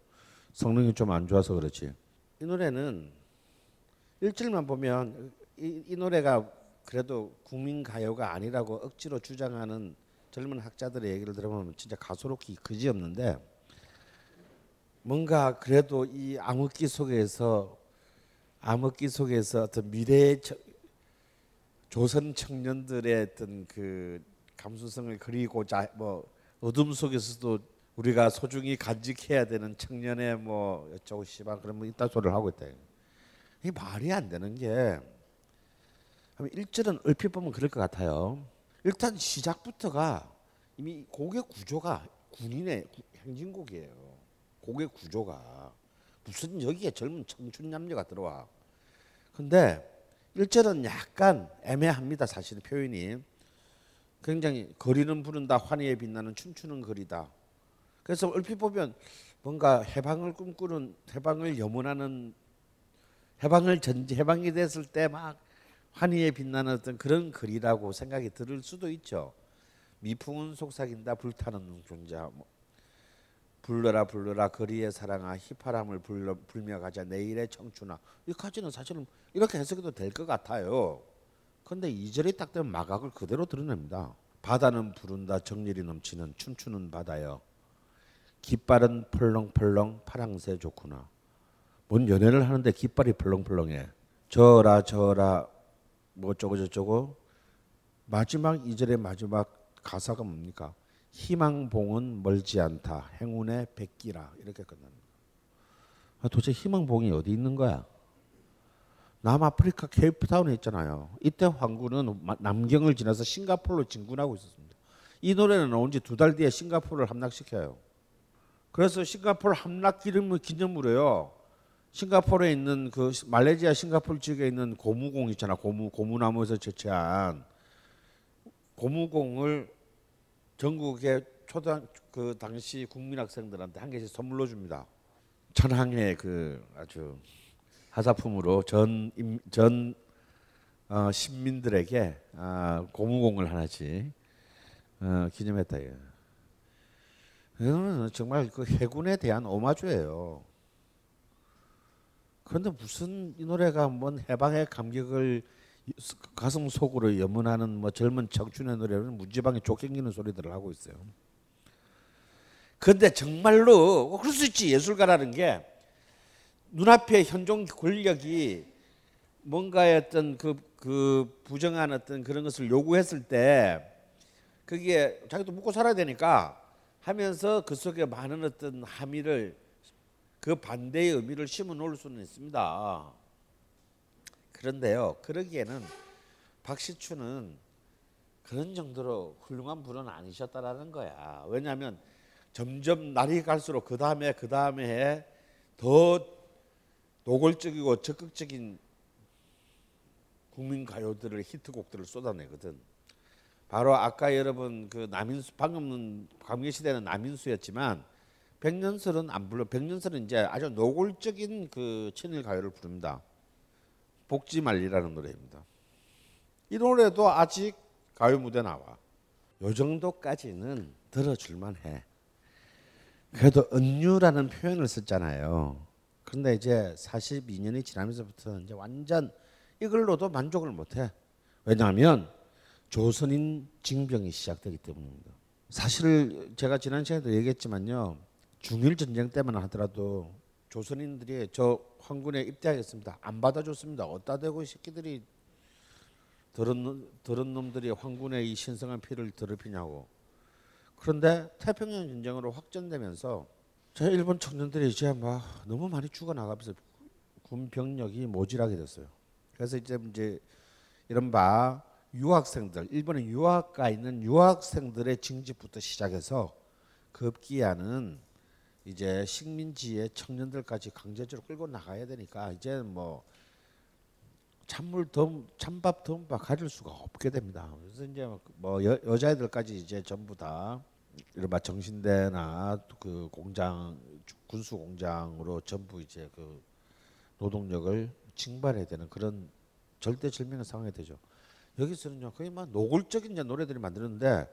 성능이 좀 안 좋아서 그렇지. 이 노래는 일절만 보면 이, 이 노래가 그래도 국민 가요가 아니라고 억지로 주장하는 젊은 학자들의 얘기를 들어보면 진짜 가소롭기 그지없는데 뭔가 그래도 이 암흑기 속에서 암흑기 속에서 어떤 미래의 저- 조선 청년들의 어떤 그 감수성을 그리고자 뭐 어둠 속에서도 우리가 소중히 간직해야 되는 청년의 뭐 어쩌고 씨발 그런 뭐 이딴 소리를 하고 있다. 이 말이 안 되는 게 1절은 얼핏 보면 그럴 것 같아요. 일단 시작부터가 이미 곡의 구조가 군인의 구- 행진곡이에요. 곡의 구조가 무슨 여기에 젊은 청춘 남녀가 들어와. 근데 1절은 약간 애매합니다. 사실은 표현이. 굉장히 거리는 부른다 환희에 빛나는 춤추는 거리다. 그래서 얼핏 보면 뭔가 해방을 꿈꾸는 해방을 염원하는 해방을 전제 해방이 됐을 때 막 환희에 빛나는 어떤 그런 글이라고 생각이 들을 수도 있죠. 미풍은 속삭인다 불타는 눈동자 뭐, 불러라 불러라 거리의 사랑아 휘파람을 불러 불며 가자 내일의 청춘아 여기까지는 사실은 이렇게 해석해도 될 것 같아요. 근데 이절에딱 되면 마각을 그대로 드러냅니다. 바다는 부른다 정열이 넘치는 춤추는 바다여 깃발은 펄렁펄렁 파랑새 좋구나. 뭔 연애를 하는데 깃발이 펄렁펄렁해. 저라 저라 뭐 어쩌고 저쩌고 마지막 이절의 마지막 가사가 뭡니까? 희망봉은 멀지 않다. 행운의 백기라 이렇게 끝납니다. 아, 도대체 희망봉이 어디 있는 거야? 남아프리카 케이프타운에 있잖아요. 이때 마- 남경을 지나서 싱가포르로 진군하고 있었습니다. 이 노래는 나온 지 두 달 뒤에 싱가포르를 함락시켜요. 그래서 싱가포르 함락 기념 기념으로요. 싱가포르에 있는 그 시- 말레이시아 싱가포르 지역에 있는 고무공 있잖아. 고무 고무나무에서 채취한 고무공을 전국의 초등 그 당시 국민 학생들한테 한 개씩 선물로 줍니다. 천황의 그 아주 하사품으로 전전 어, 시민들에게 아, 고무공을 하나씩 어, 기념했다. 예. 이거는 정말 그 해군에 대한 오마주예요. 그런데 무슨 이 노래가 뭔 해방의 감격을 가슴 속으로 염원하는 뭐 젊은 청춘의 노래는 문지방에 쫓기는 소리들을 하고 있어요. 그런데 정말로 뭐 그럴 수 있지 예술가라는 게 눈앞에 현존 권력이 뭔가의 어떤 그, 그 부정한 어떤 그런 것을 요구했을 때 그게 자기도 먹고 살아야 되니까 하면서 그 속에 많은 어떤 함의를 그 반대의 의미를 심어 놓을 수는 있습니다. 그런데요, 그러기에는 박시춘은 그런 정도로 훌륭한 분은 아니셨다라는 거야. 왜냐하면 점점 날이 갈수록 그 다음에 그 다음에 더 노골적이고 적극적인 국민 가요들을 히트곡들을 쏟아내거든. 바로 아까 여러분 그 남인수 방금은 광개 시대는 남인수였지만 백년설은 안 불러. 백년설은 이제 아주 노골적인 그 천일 가요를 부릅니다. 복지 말리라는 노래입니다. 이 노래도 아직 가요 무대 나와. 요 정도까지는 들어줄만 해. 그래도 은유라는 표현을 썼잖아요. 그런데 이제 42년이 지나면서부터 이제 완전 이걸로도 만족을 못해. 왜냐하면 조선인 징병이 시작되기 때문입니다. 사실 제가 지난 시간에도 얘기했지만요. 중일 전쟁 때만 하더라도 조선인들이 저 황군에 입대하겠습니다. 안 받아줬습니다. 어디다 대고 이 새끼들이 놈- 더러운 놈들이 황군의 이 신성한 피를 더럽히냐고. 그런데 태평양 전쟁으로 확전되면서 저 일본 청년들이 이제 막 너무 많이 죽어 나가면서 군 병력이 모질하게 됐어요. 그래서 이제 이제 이른바 유학생들 일본에 유학 가 있는 유학생들의 징집부터 시작해서 급기야는 이제 식민지의 청년들까지 강제적으로 끌고 나가야 되니까 이제 뭐 찬물 덤 찬밥 덤밥 가질 수가 없게 됩니다. 그래서 이제 뭐 여, 여자애들까지 이제 전부 다 이른바 정신대나 그 공장 군수 공장으로 전부 이제 그 노동력을 징발해야 되는 그런 절대절명의 상황이 되죠. 여기서는요 거의 막 노골적인 이제 노래들이 만드는데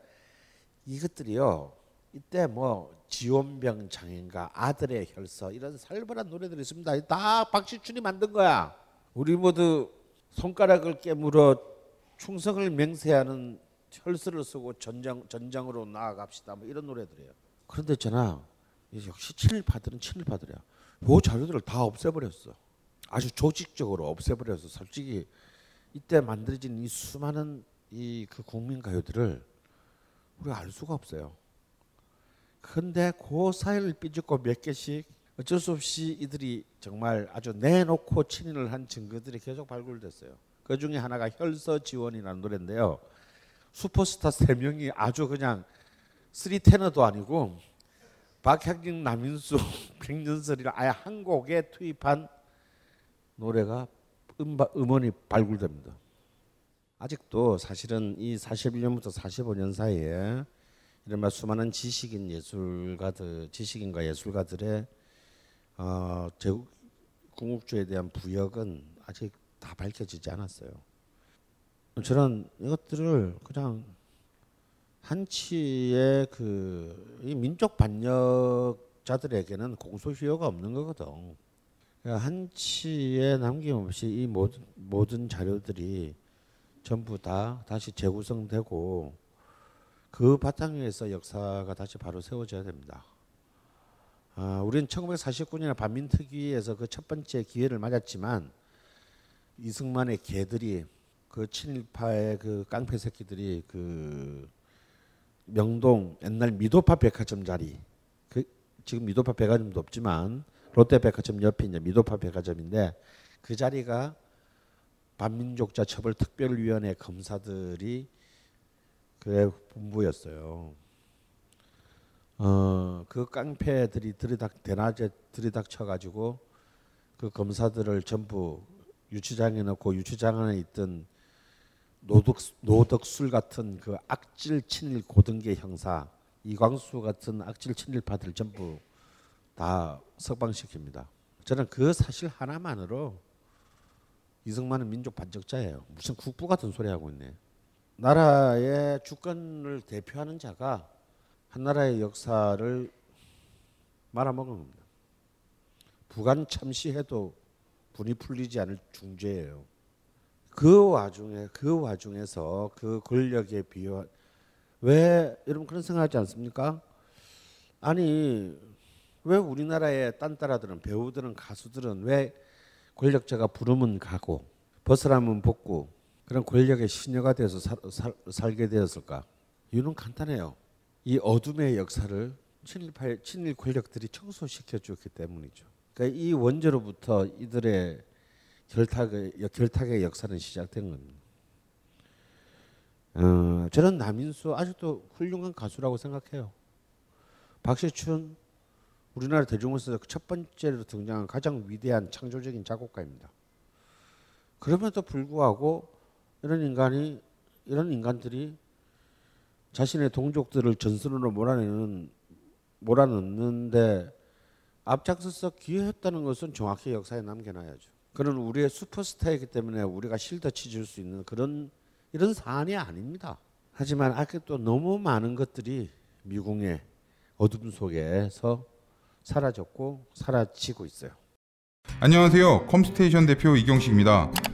이것들이요 이때 뭐 지원병 장인가 아들의 혈서 이런 살벌한 노래들이 있습니다. 다 박시춘이 만든 거야. 우리 모두 손가락을 깨물어 충성을 맹세하는 혈서를 쓰고 전장 전장으로 나아갑시다. 뭐 이런 노래들이에요. 그런데 있잖아 역시 친일파들은 친일파들이야. 요 자료들을 다 없애버렸어. 아주 조직적으로 없애버려서 솔직히 이때 만들어진 이 수많은 이 그 국민 가요들을 우리가 알 수가 없어요. 근데 그 사이를 삐죽고 몇 개씩 어쩔 수 없이 이들이 정말 아주 내놓고 친일을 한 증거들이 계속 발굴됐어요. 그 중에 하나가 혈서 지원이라는 노래인데요. 슈퍼스타 세 명이 아주 그냥 three tenor도 아니고 박향림, 남인수, 백년설이를 아예 한 곡에 투입한 노래가 음바, 음원이 발굴됩니다. 아직도 사실은 이 41년부터 45년 사이에 이른바 수많은 지식인 예술가들, 지식인과 예술가들의 어, 제국 궁극주에 대한 부역은 아직 다 밝혀지지 않았어요. 저는 이것들을 그냥 한치의 그이 민족 반역자들에게는 공소시효가 없는 거거든. 그러니까 한치에 남김없이 이 모든 모든 자료들이 전부 다 다시 재구성되고 그 바탕 위에서 역사가 다시 바로 세워져야 됩니다. 아, 우리는 1949년에 반민특위에서 그 첫 번째 기회를 맞았지만 이승만의 개들이 그 친일파의 그 깡패 새끼들이 그 명동 옛날 미도파 백화점 자리 그 지금 미도파 백화점도 없지만 롯데 백화점 옆에 이제 미도파 백화점인데 그 자리가 반민족자 처벌 특별위원회 검사들이 그의 본부였어요. 어, 그 깡패들이 들이닥 대낮에 들이닥쳐 가지고 그 검사들을 전부 유치장에 넣고 유치장 안에 있던 노덕 노덕술 같은 그 악질 친일 고등계 형사 이광수 같은 악질 친일파들 전부 다 석방시킵니다. 저는 그 사실 하나만으로 이승만은 민족 반적자예요. 무슨 국부 같은 소리 하고 있네. 나라의 주권을 대표하는 자가 한 나라의 역사를 말아먹은 겁니다. 부관 참시해도 분이 풀리지 않을 중죄예요. 그 와중에 그 와중에서 그 권력에 비유 왜 여러분 그런 생각하지 않습니까? 아니 왜 우리나라의 딴따라들은 배우들은 가수들은 왜 권력자가 부르면 가고 벗으라면 벗고 그런 권력의 시녀가 되어서 살, 살, 살게 되었을까? 이유는 간단해요. 이 어둠의 역사를 친일파 친일 권력들이 청소시켜 줬기 때문이죠. 그러니까 이 원죄로부터 이들의 결탁의 결탁의 역사는 시작된 겁니다. 어, 저는 남인수 아직도 훌륭한 가수라고 생각해요. 박시춘 우리나라 대중음악에서 첫 번째로 등장한 가장 위대한 창조적인 작곡가입니다. 그럼에도 불구하고 이런 인간이 이런 인간들이 자신의 동족들을 전선으로 몰아내는 몰아넣는데 앞장서서 기여했다는 것은 정확히 역사에 남겨놔야죠. 그는 우리의 슈퍼스타이기 때문에 우리가 실더치 줄수 있는 그런 이런 사안이 아닙니다. 하지만 아직도 너무 많은 것들이 미궁의 어둠 속에서 사라졌고 사라지고 있어요. 안녕하세요. 컴스테이션 대표 이경식입니다.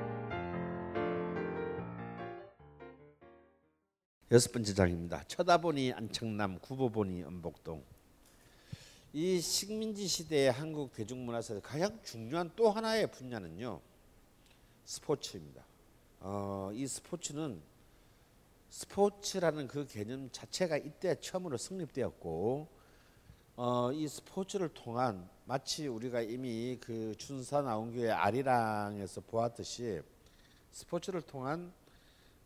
여섯 번째 장입니다. 쳐다보니 안창남, 구보보니 엄복동. 이 식민지 시대의 한국 대중문화사에서 가장 중요한 또 하나의 분야는요 스포츠입니다. 어, 이 스포츠는 스포츠라는 그 개념 자체가 이때 처음으로 성립되었고 어, 이 스포츠를 통한 마치 우리가 이미 그 춘사 나온교의 아리랑에서 보았듯이 스포츠를 통한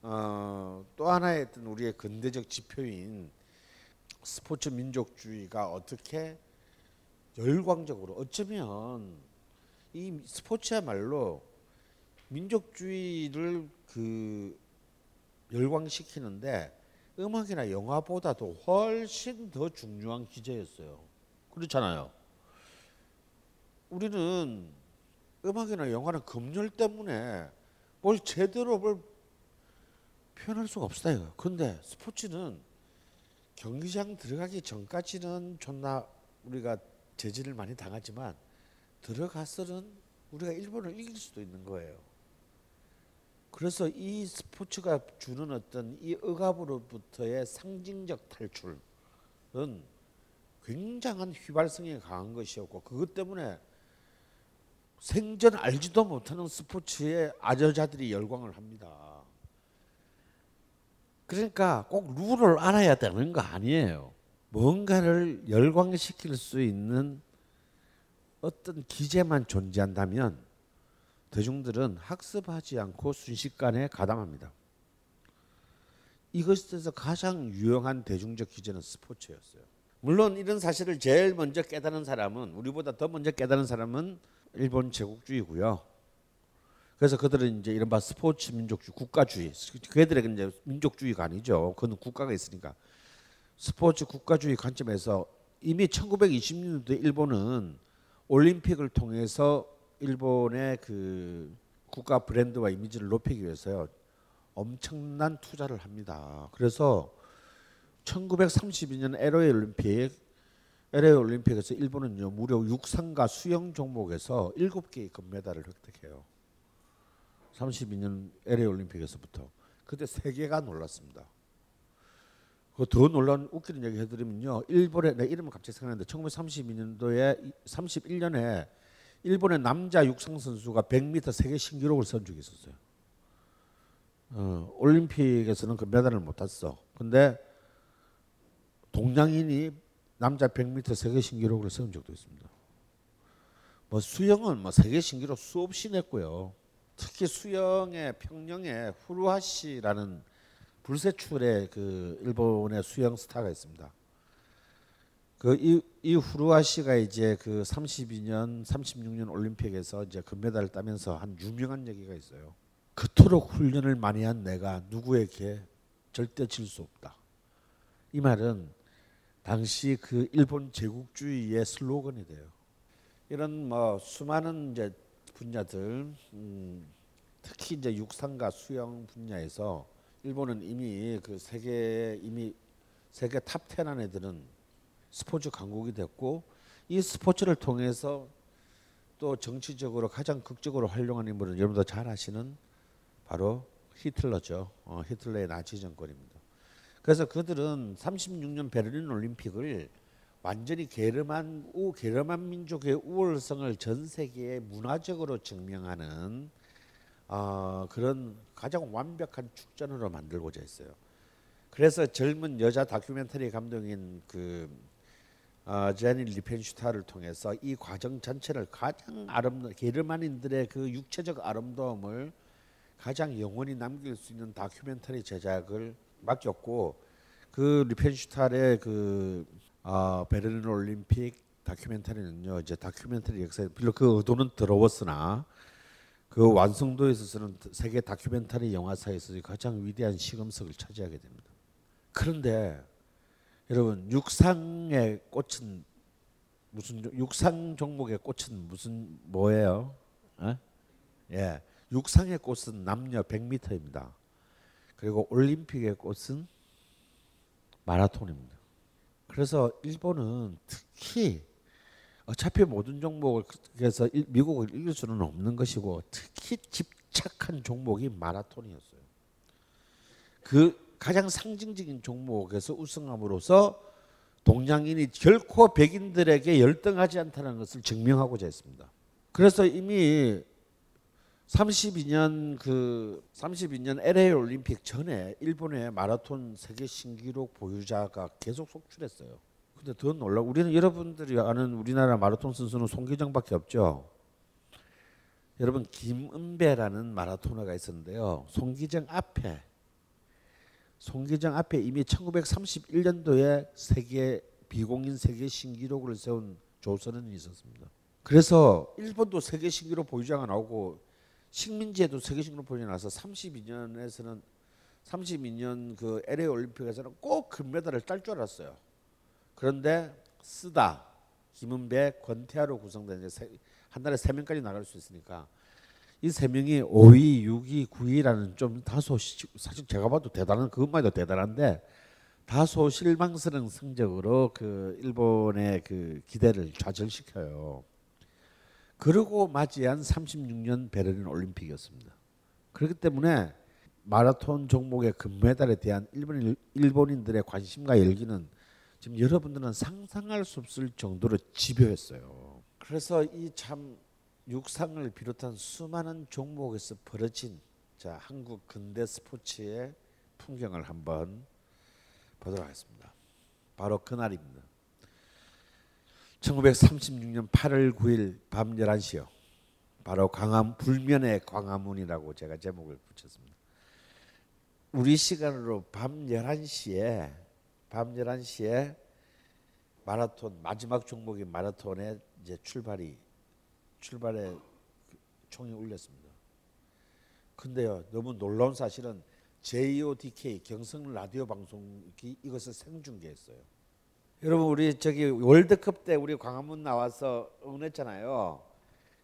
어, 또 하나의 어떤 우리의 근대적 지표인 스포츠 민족주의가 어떻게 열광적으로 어쩌면 이 스포츠야말로 민족주의를 그 열광시키는데 음악이나 영화보다도 훨씬 더 중요한 기제였어요. 그렇잖아요. 우리는 음악이나 영화는 검열 때문에 뭘 제대로 뭘 표현할 수가 없어요. 근데 스포츠는 경기장 들어가기 전까지는 존나 우리가 제지를 많이 당하지만 들어가서는 우리가 일본을 이길 수도 있는 거예요. 그래서 이 스포츠가 주는 어떤 이 억압으로부터의 상징적 탈출은 굉장한 휘발성이 강한 것이었고 그것 때문에 생전 알지도 못하는 스포츠에 아저자들이 열광을 합니다. 그러니까 꼭 룰을 알아야 되는 거 아니에요. 뭔가를 열광시킬 수 있는 어떤 기제만 존재한다면 대중들은 학습하지 않고 순식간에 가담합니다. 이것에서 가장 유용한 대중적 기제는 스포츠였어요. 물론 이런 사실을 제일 먼저 깨달은 사람은 우리보다 더 먼저 깨달은 사람은 일본 제국주의고요. 그래서 그들은 이제 이른바 스포츠 민족주의, 국가주의. 그들에게 이제 민족주의가 아니죠. 그건 국가가 있으니까 스포츠 국가주의 관점에서 이미 1920년대 일본은 올림픽을 통해서 일본의 그 국가 브랜드와 이미지를 높이기 위해서요 엄청난 투자를 합니다. 그래서 1932년 LA 올림픽 LA 올림픽에서 일본은요 무려 육상과 수영 종목에서 7개의 금메달을 획득해요. 32년 LA 올림픽에서부터 그때 세계가 놀랐습니다. 그더 놀란 웃기는 얘기 해드리면요. 일본의 내 이름은 갑자기 생각나는데 1932년도에 31년에 일본의 남자 육상 선수가 100m 세계 신기록을 세운 적이 있었어요. 어, 올림픽에서는 그 메달을 못 땄어. 근데 동양인이 남자 100m 세계 신기록을 세운 적도 있습니다. 뭐 수영은 뭐 세계 신기록 수없이 냈고요. 특히 수영의 평영의 후루하시라는 불세출의 그 일본의 수영 스타가 있습니다. 그이 이 후루하시가 이제 그 32년 36년 올림픽에서 이제 금메달을 따면서 한 유명한 얘기가 있어요. 그토록 훈련을 많이 한 내가 누구에게 절대 질 수 없다. 이 말은 당시 그 일본 제국주의의 슬로건이 돼요. 이런 뭐 수많은 이제 분야들, 음, 특히 이제 육상과 수영 분야에서 일본은 이미 그 세계 이미 세계 top 10 안에 드는 스포츠 강국이 됐고 이 스포츠를 통해서 또 정치적으로 가장 극적으로 활용한 인물은 여러분도 잘 아시는 바로 히틀러죠. 어, 히틀러의 나치 정권입니다. 그래서 그들은 36년 베를린 올림픽을 완전히 게르만 우 게르만 민족의 우월성을 전 세계에 문화적으로 증명하는 어, 그런 가장 완벽한 축전으로 만들고자 했어요. 그래서 젊은 여자 다큐멘터리 감독인 그 어, 제니 리펜슈타를 통해서 이 과정 전체를 가장 아름 게르만인들의 그 육체적 아름다움을 가장 영원히 남길 수 있는 다큐멘터리 제작을 맡겼고 그 리펜슈타의 그 어, 베를린 올림픽 다큐멘터리는요 이제 다큐멘터리 역사에 별로 그 의도는 더러웠으나 그 완성도에 있어서는 세계 다큐멘터리 영화사에서 가장 위대한 시금석을 차지하게 됩니다. 그런데 여러분 육상의 꽃은 무슨 육상 종목의 꽃은 무슨 뭐예요? 에? 예, 육상의 꽃은 남녀 100m입니다. 그리고 올림픽의 꽃은 마라톤입니다. 그래서 일본은 특히 어차피 모든 종목을 그래서 미국을 이길 수는 없는 것이고 특히 집착한 종목이 마라톤이었어요. 그 가장 상징적인 종목에서 우승함으로써 동양인이 결코 백인들에게 열등하지 않다는 것을 증명하고자 했습니다. 그래서 이미 32년 그 32년 LA 올림픽 전에 일본의 마라톤 세계 신기록 보유자가 계속 속출했어요. 근데 더 놀라 우리는 여러분들이 아는 우리나라 마라톤 선수는 송기정밖에 없죠. 여러분 김은배라는 마라토너가 있었는데요. 송기정 앞에 송기정 앞에 이미 1931년도에 세계 비공인 세계 신기록을 세운 조선은이 있었습니다. 그래서 일본도 세계 신기록 보유자가 나오고 식민지에도 세계 신기록 보유자 나서 32년에서는 32년 그 LA 올림픽에서는 꼭 금메달을 딸 줄 알았어요. 그런데 쓰다 김은배, 권태하로 구성된 한 달에 세 명까지 나갈 수 있으니까 이 세 명이 5위, 6위, 9위라는 좀 다소 사실 제가 봐도 대단한 그것만 해도 대단한데 다소 실망스러운 성적으로 그 일본의 그 기대를 좌절시켜요. 그러고 맞이한 36년 베를린 올림픽이었습니다. 그렇기 때문에 마라톤 종목의 금메달에 대한 일본 일본인들의 관심과 열기는 지금 여러분들은 상상할 수 없을 정도로 집요했어요. 그래서 이 참 육상을 비롯한 수많은 종목에서 벌어진 자 한국 근대 스포츠의 풍경을 한번 보도록 하겠습니다. 바로 그날입니다. 1936년 8월 9일 밤 11시요. 바로 광암 불면의 광화문이라고 제가 제목을 붙였습니다. 우리 시간으로 밤 11시에 밤 11시에 마라톤 마지막 종목인 마라톤의 이제 출발이 출발에 총이 울렸습니다. 근데요 너무 놀라운 사실은 JODK 경성 라디오 방송이 이것을 생중계했어요. 여러분 우리 저기 월드컵 때 우리 광화문 나와서 응원했잖아요.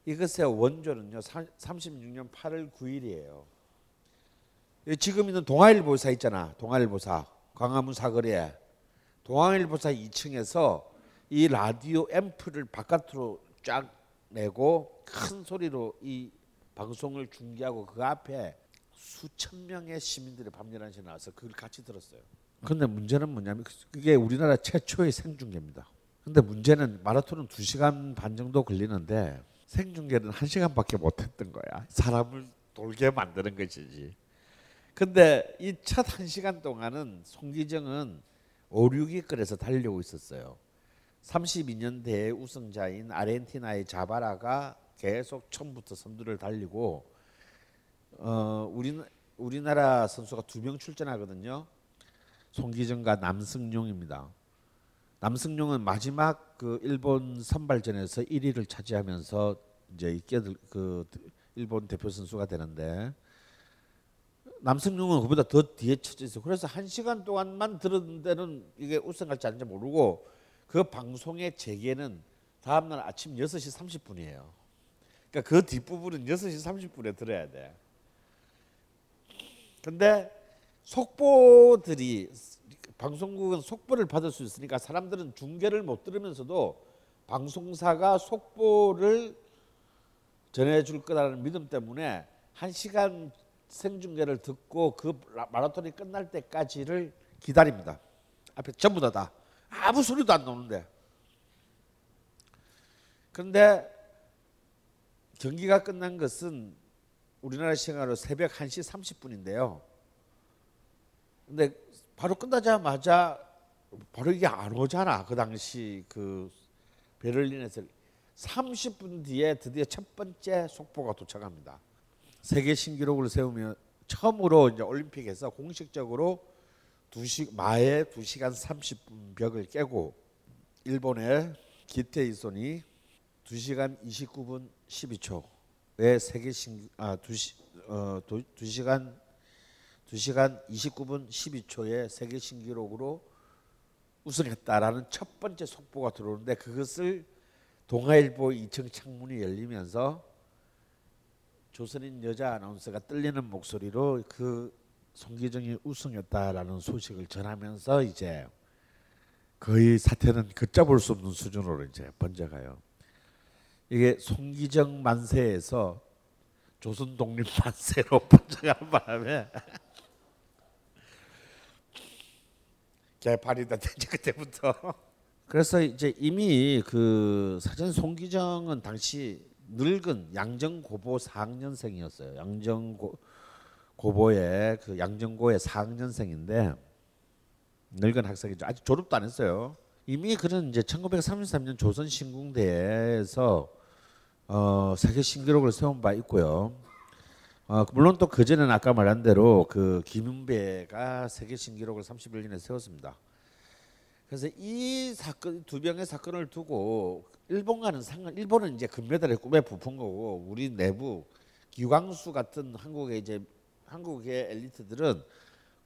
이것의 원조는요 36년 8월 9일이에요. 지금 있는 동아일보사 있잖아. 동아일보사 광화문 사거리에 동아일보사 2층에서 이 라디오 앰프를 바깥으로 쫙 내고 큰 소리로 이 방송을 중계하고 그 앞에 수천 명의 시민들이 밤 11시에 나와서 그걸 같이 들었어요. 근데 문제는 뭐냐면 그게 우리나라 최초의 생중계입니다. 근데 문제는 마라톤은 2시간 반 정도 걸리는데 생중계는 1시간밖에 못 했던 거야. 사람을 돌게 만드는 것이지. 근데 이 첫 1시간 동안은 송기정은 5, 6위권에서 달려고 있었어요. 32년 대회 우승자인 아르헨티나의 자바라가 계속 처음부터 선두를 달리고 어, 우리 우리나라 선수가 두 명 출전하거든요. 송기정과 남승용입니다. 남승용은 마지막 그 일본 선발전에서 1위를 차지하면서 이제 끼어들 그 일본 대표 선수가 되는데 남승용은 그보다 더 뒤에 쳐져 있어. 그래서 한 시간 동안만 들은 데는 이게 우승할지 아닌지 모르고 그 방송의 재개는 다음 날 아침 6시 30분이에요. 그러니까 그 뒷부분은 6시 30분에 들어야 돼. 근데 속보들이 방송국은 속보를 받을 수 있으니까 사람들은 중계를 못 들으면서도 방송사가 속보를 전해줄 거라는 믿음 때문에 한 시간 생중계를 듣고 그 마라톤이 끝날 때까지를 기다립니다. 앞에 전부 다, 다 아무 소리도 안 나오는데. 그런데 경기가 끝난 것은 우리나라 시간으로 새벽 1시 30분인데요. 근데 바로 끝나자마자 바로 이게 안 오잖아. 그 당시 그 베를린에서 30분 뒤에 드디어 첫 번째 속보가 도착합니다. 세계 신기록을 세우며 처음으로 이제 올림픽에서 공식적으로 2시 마의 2시간 30분 벽을 깨고 일본의 기테이손이 2시간 29분 12초에 세계 신 아, 2시 어, 2시간 2시간 29분 12초의 세계 신기록으로 우승했다라는 첫 번째 속보가 들어오는데 그것을 동아일보 2층 창문이 열리면서 조선인 여자 아나운서가 떨리는 목소리로 그 송기정이 우승했다라는 소식을 전하면서 이제 거의 사태는 걷잡을 수 없는 수준으로 이제 번져가요. 이게 송기정 만세에서 조선 독립 만세로 번져가는 바람에 개판이 됐지 그때부터. 그래서 이제 이미 그 사전 송기정은 당시 늙은 양정고보 4학년생이었어요. 양정고 고보의 그 양정고의 4학년생인데 늙은 학생이죠. 아직 졸업도 안 했어요. 이미 그는 이제 1933년 조선 신궁대에서 어, 세계 신기록을 세운 바 있고요. 어, 물론 또 그전에는 아까 말한 대로 그 김윤배가 세계 신기록을 31년에 세웠습니다. 그래서 이 사건 두 명의 사건을 두고 일본과는 상관 일본은 이제 금메달의 꿈에 부푼 거고 우리 내부 기광수 같은 한국의 이제 한국의 엘리트들은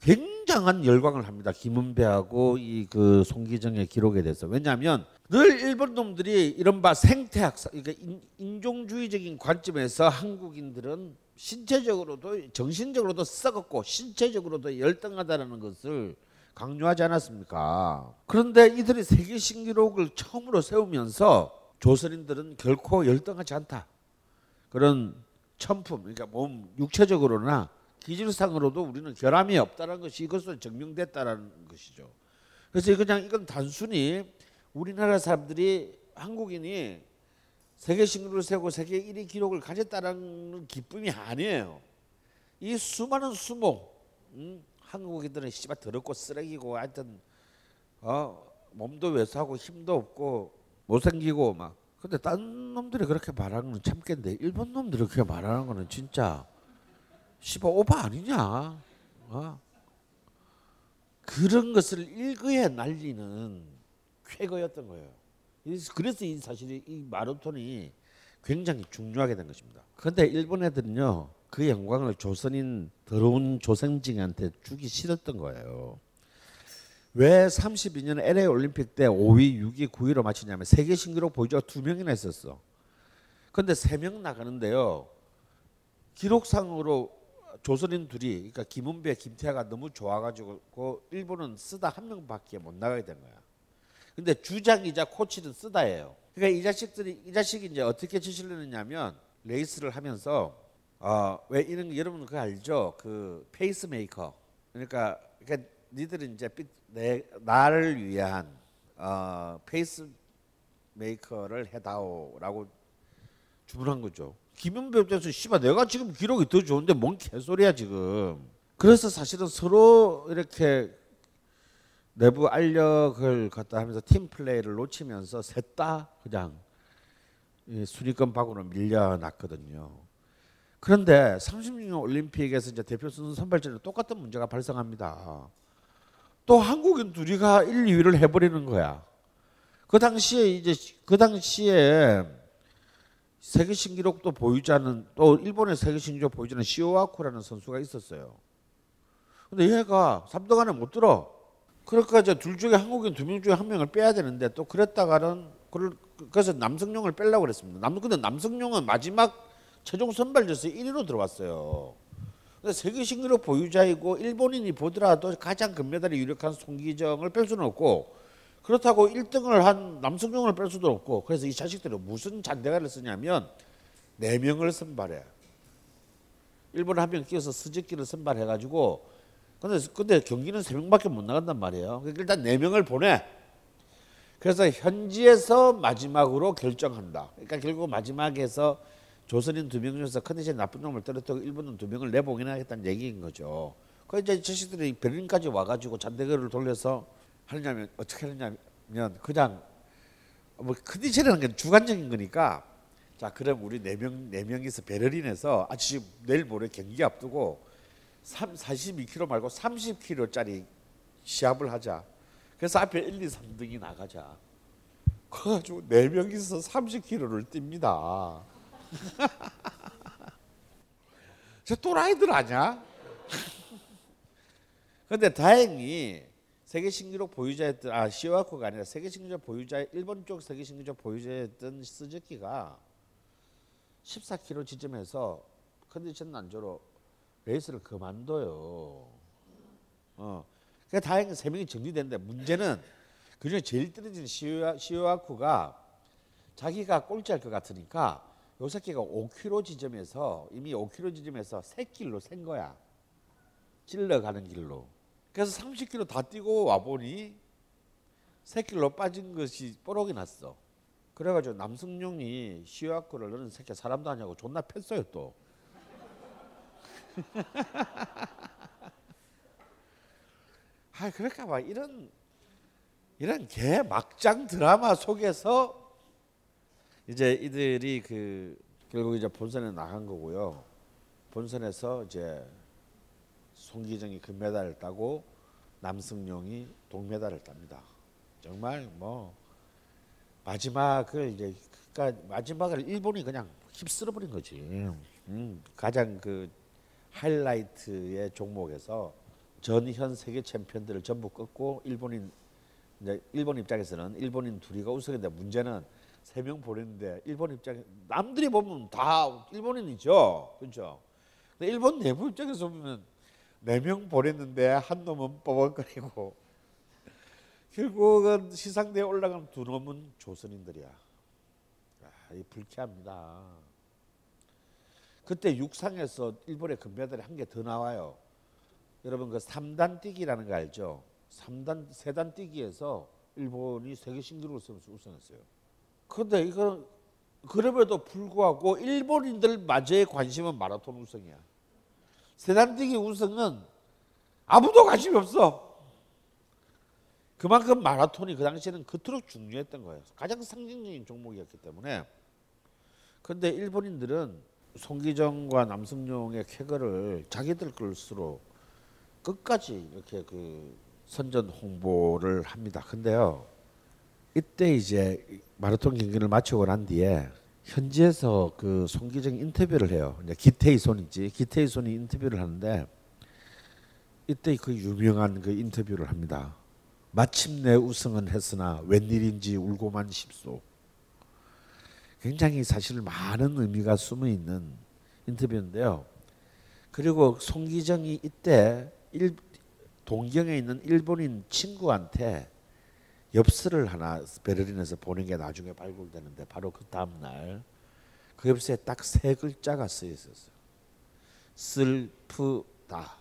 굉장한 열광을 합니다. 김은배하고 이 그 송기정의 기록에 대해서 왜냐하면 늘 일본 놈들이 이른바 생태학 그러니까 인, 종주의적인 관점에서 한국인들은 신체적으로도 정신적으로도 썩었고 신체적으로도 열등하다는 것을 강조하지 않았습니까? 그런데 이들이 세계 신기록을 처음으로 세우면서 조선인들은 결코 열등하지 않다. 그런 천품, 그러니까 몸 육체적으로나 기질상으로도 우리는 결함이 없다는 것이 이것으로 증명됐다는 것이죠. 그래서 그냥 이건 단순히 우리나라 사람들이 한국인이 세계 신기록을 세우고 세계 1위 기록을 가졌다는 기쁨이 아니에요. 이 수많은 수모, 음? 한국인들은 씨발 더럽고 쓰레기고 하여튼 어 몸도 왜소하고 힘도 없고 못생기고 막 근데 딴 놈들이 그렇게 말하는 건 참겠는데 일본 놈들이 그렇게 말하는 거는 진짜 씨발 오바 아니냐 어? 그런 것을 일거에 날리는 쾌거였던 거예요. 그래서 이 사실이 이 마라톤이 굉장히 중요하게 된 것입니다. 그런데 일본 애들은요 그 영광을 조선인 더러운 조선징한테 주기 싫었던 거예요. 왜 32년 LA 올림픽 때 5위, 6위, 9위로 마치냐면 세계 신기록 보유자가 두 명이나 있었어. 근데 세 명 나가는데요. 기록상으로 조선인 둘이 그러니까 김은배, 김태하가 너무 좋아가지고 그 일본은 쓰다 한 명밖에 못 나가게 된 거야. 근데 주장이자 코치는 쓰다예요. 그러니까 이 자식들이 이 자식이 이제 어떻게 지시를 했냐면 레이스를 하면서 어, 왜 이런 거 여러분 그거 알죠? 그 페이스메이커. 그러니까 그러니까 니들은 이제 내 나를 위한 어, 페이스메이커를 해다오라고 주문한 거죠. 김영배 입장에서 씨발 내가 지금 기록이 더 좋은데 뭔 개소리야 지금. 그래서 사실은 서로 이렇게 내부 알력을 갖다 하면서 팀 플레이를 놓치면서 셋 다 그냥 순위권 밖으로 밀려났거든요. 그런데 36년 올림픽에서 이제 대표 선발전에 똑같은 문제가 발생합니다. 또 한국인 둘이가 1, 2위를 해버리는 거야. 그 당시에 이제 그 당시에 세계 신기록도 보유자는 또 일본의 세계 신기록 보유자는 시오아쿠라는 선수가 있었어요. 근데 얘가 3등 안에 못 들어. 그러니까 이제 둘 중에 한국인 두 명 중에 한 명을 빼야 되는데 또 그랬다가는 그래서 남성용을 빼려고 그랬습니다. 남 근데 남성용은 마지막 최종 선발전에서 1위로 들어왔어요. 세계 신기록 보유자이고 일본인이 보더라도 가장 금메달에 유력한 송기정을 뺄 수는 없고 그렇다고 1등을 한 남성용을 뺄 수도 없고 그래서 이 자식들은 무슨 잔대가를 쓰냐면 4명을 선발해. 일본 한 명 끼어서 스즈키를 선발해가지고 근데, 근데 경기는 3명밖에 못 나간단 말이에요. 그러니까 일단 4명을 보내. 그래서 현지에서 마지막으로 결정한다. 그러니까 결국 마지막에서 조선인 두 명 중에서 컨디션 나쁜 놈을 떨어뜨리고 일본은 두 명을 내보내야 하겠다는 얘기인 거죠. 그 이제 자식들이 베를린까지 와가지고 잔대거를 돌려서 하느냐면 어떻게 하느냐면 그냥 뭐 컨디션이라는 게 주관적인 거니까 자 그럼 우리 네명네 명이서 베를린에서 아 지금 내일 모레 경기 앞두고 3, 42km 말고 30km짜리 시합을 하자. 그래서 앞에 1, 2, 3등이 나가자. 그래가지고 네 명이서 30km를 뜁니다. 저 또라이들 아니야? 근데 다행히 세계 신기록 보유자였던 아 시오아코가 아니라 세계 신기록 보유자 일본 쪽 세계 신기록 보유자였던 스즈키가 14km 지점에서 컨디션 난조로 레이스를 그만둬요. 어. 그 다행히 세 명이 정리됐는데 문제는 그중에 제일 떨어진 시오아, 시오아쿠가 자기가 꼴찌할 것 같으니까 요 새끼가 5km 지점에서 이미 5km 지점에서 새 길로 센 거야. 찔러 가는 길로. 그래서 30km 다 뛰고 와 보니 새 길로 빠진 것이 뽀록이 났어. 그래가지고 남승용이 시와코를 너는 새끼 사람도 아니고 존나 팼어요 또. 아 그럴까 봐 이런 이런 개 막장 드라마 속에서 이제 이들이 그 결국 이제 본선에 나간 거고요. 본선에서 이제 송기정이 금메달을 따고 남승용이 동메달을 땁니다. 정말 뭐 마지막을 이제 그러니까 마지막을 일본이 그냥 휩쓸어 버린 거지. 음, 가장 그 하이라이트의 종목에서 전현 세계 챔피언들을 전부 꺾고 일본인 이제 일본 입장에서는 일본인 둘이가 우승했는데 문제는 세 명 보냈는데 일본 입장에 남들이 보면 다 일본인이죠, 그렇죠? 근데 일본 내부 입장에서 보면 네 명 보냈는데 한 놈은 뻐벅거리고 결국은 시상대에 올라간 두 놈은 조선인들이야. 아, 이 불쾌합니다. 그때 육상에서 일본의 금메달이 한 개 더 나와요. 여러분 그 3단 뛰기라는 거 알죠? 3단 세단 뛰기에서 일본이 세계 신기록을 세우면서 우승했어요. 그런데 이거 그럼에도 불구하고 일본인들 마저의 관심은 마라톤 우승이야. 세단 뛰기 우승은 아무도 관심이 없어. 그만큼 마라톤이 그 당시에는 그토록 중요했던 거예요. 가장 상징적인 종목이었기 때문에. 그런데 일본인들은 송기정과 남승용의 쾌거를 자기들 것으로 끝까지 이렇게 그 선전 홍보를 합니다. 근데요. 이때 이제 마라톤 경기를 마치고 난 뒤에 현지에서 그 송기정 인터뷰를 해요. 이제 기태희 손이지. 기태희 손이 인터뷰를 하는데 이때 그 유명한 그 인터뷰를 합니다. 마침내 우승은 했으나 웬일인지 울고만 싶소. 굉장히 사실 많은 의미가 숨어 있는 인터뷰인데요. 그리고 송기정이 이때 일, 동경에 있는 일본인 친구한테 엽서를 하나 베를린에서 보낸 게 나중에 발굴되는데 바로 그 다음 날 그 엽서에 딱 세 글자가 쓰여 있었어요. 슬프다.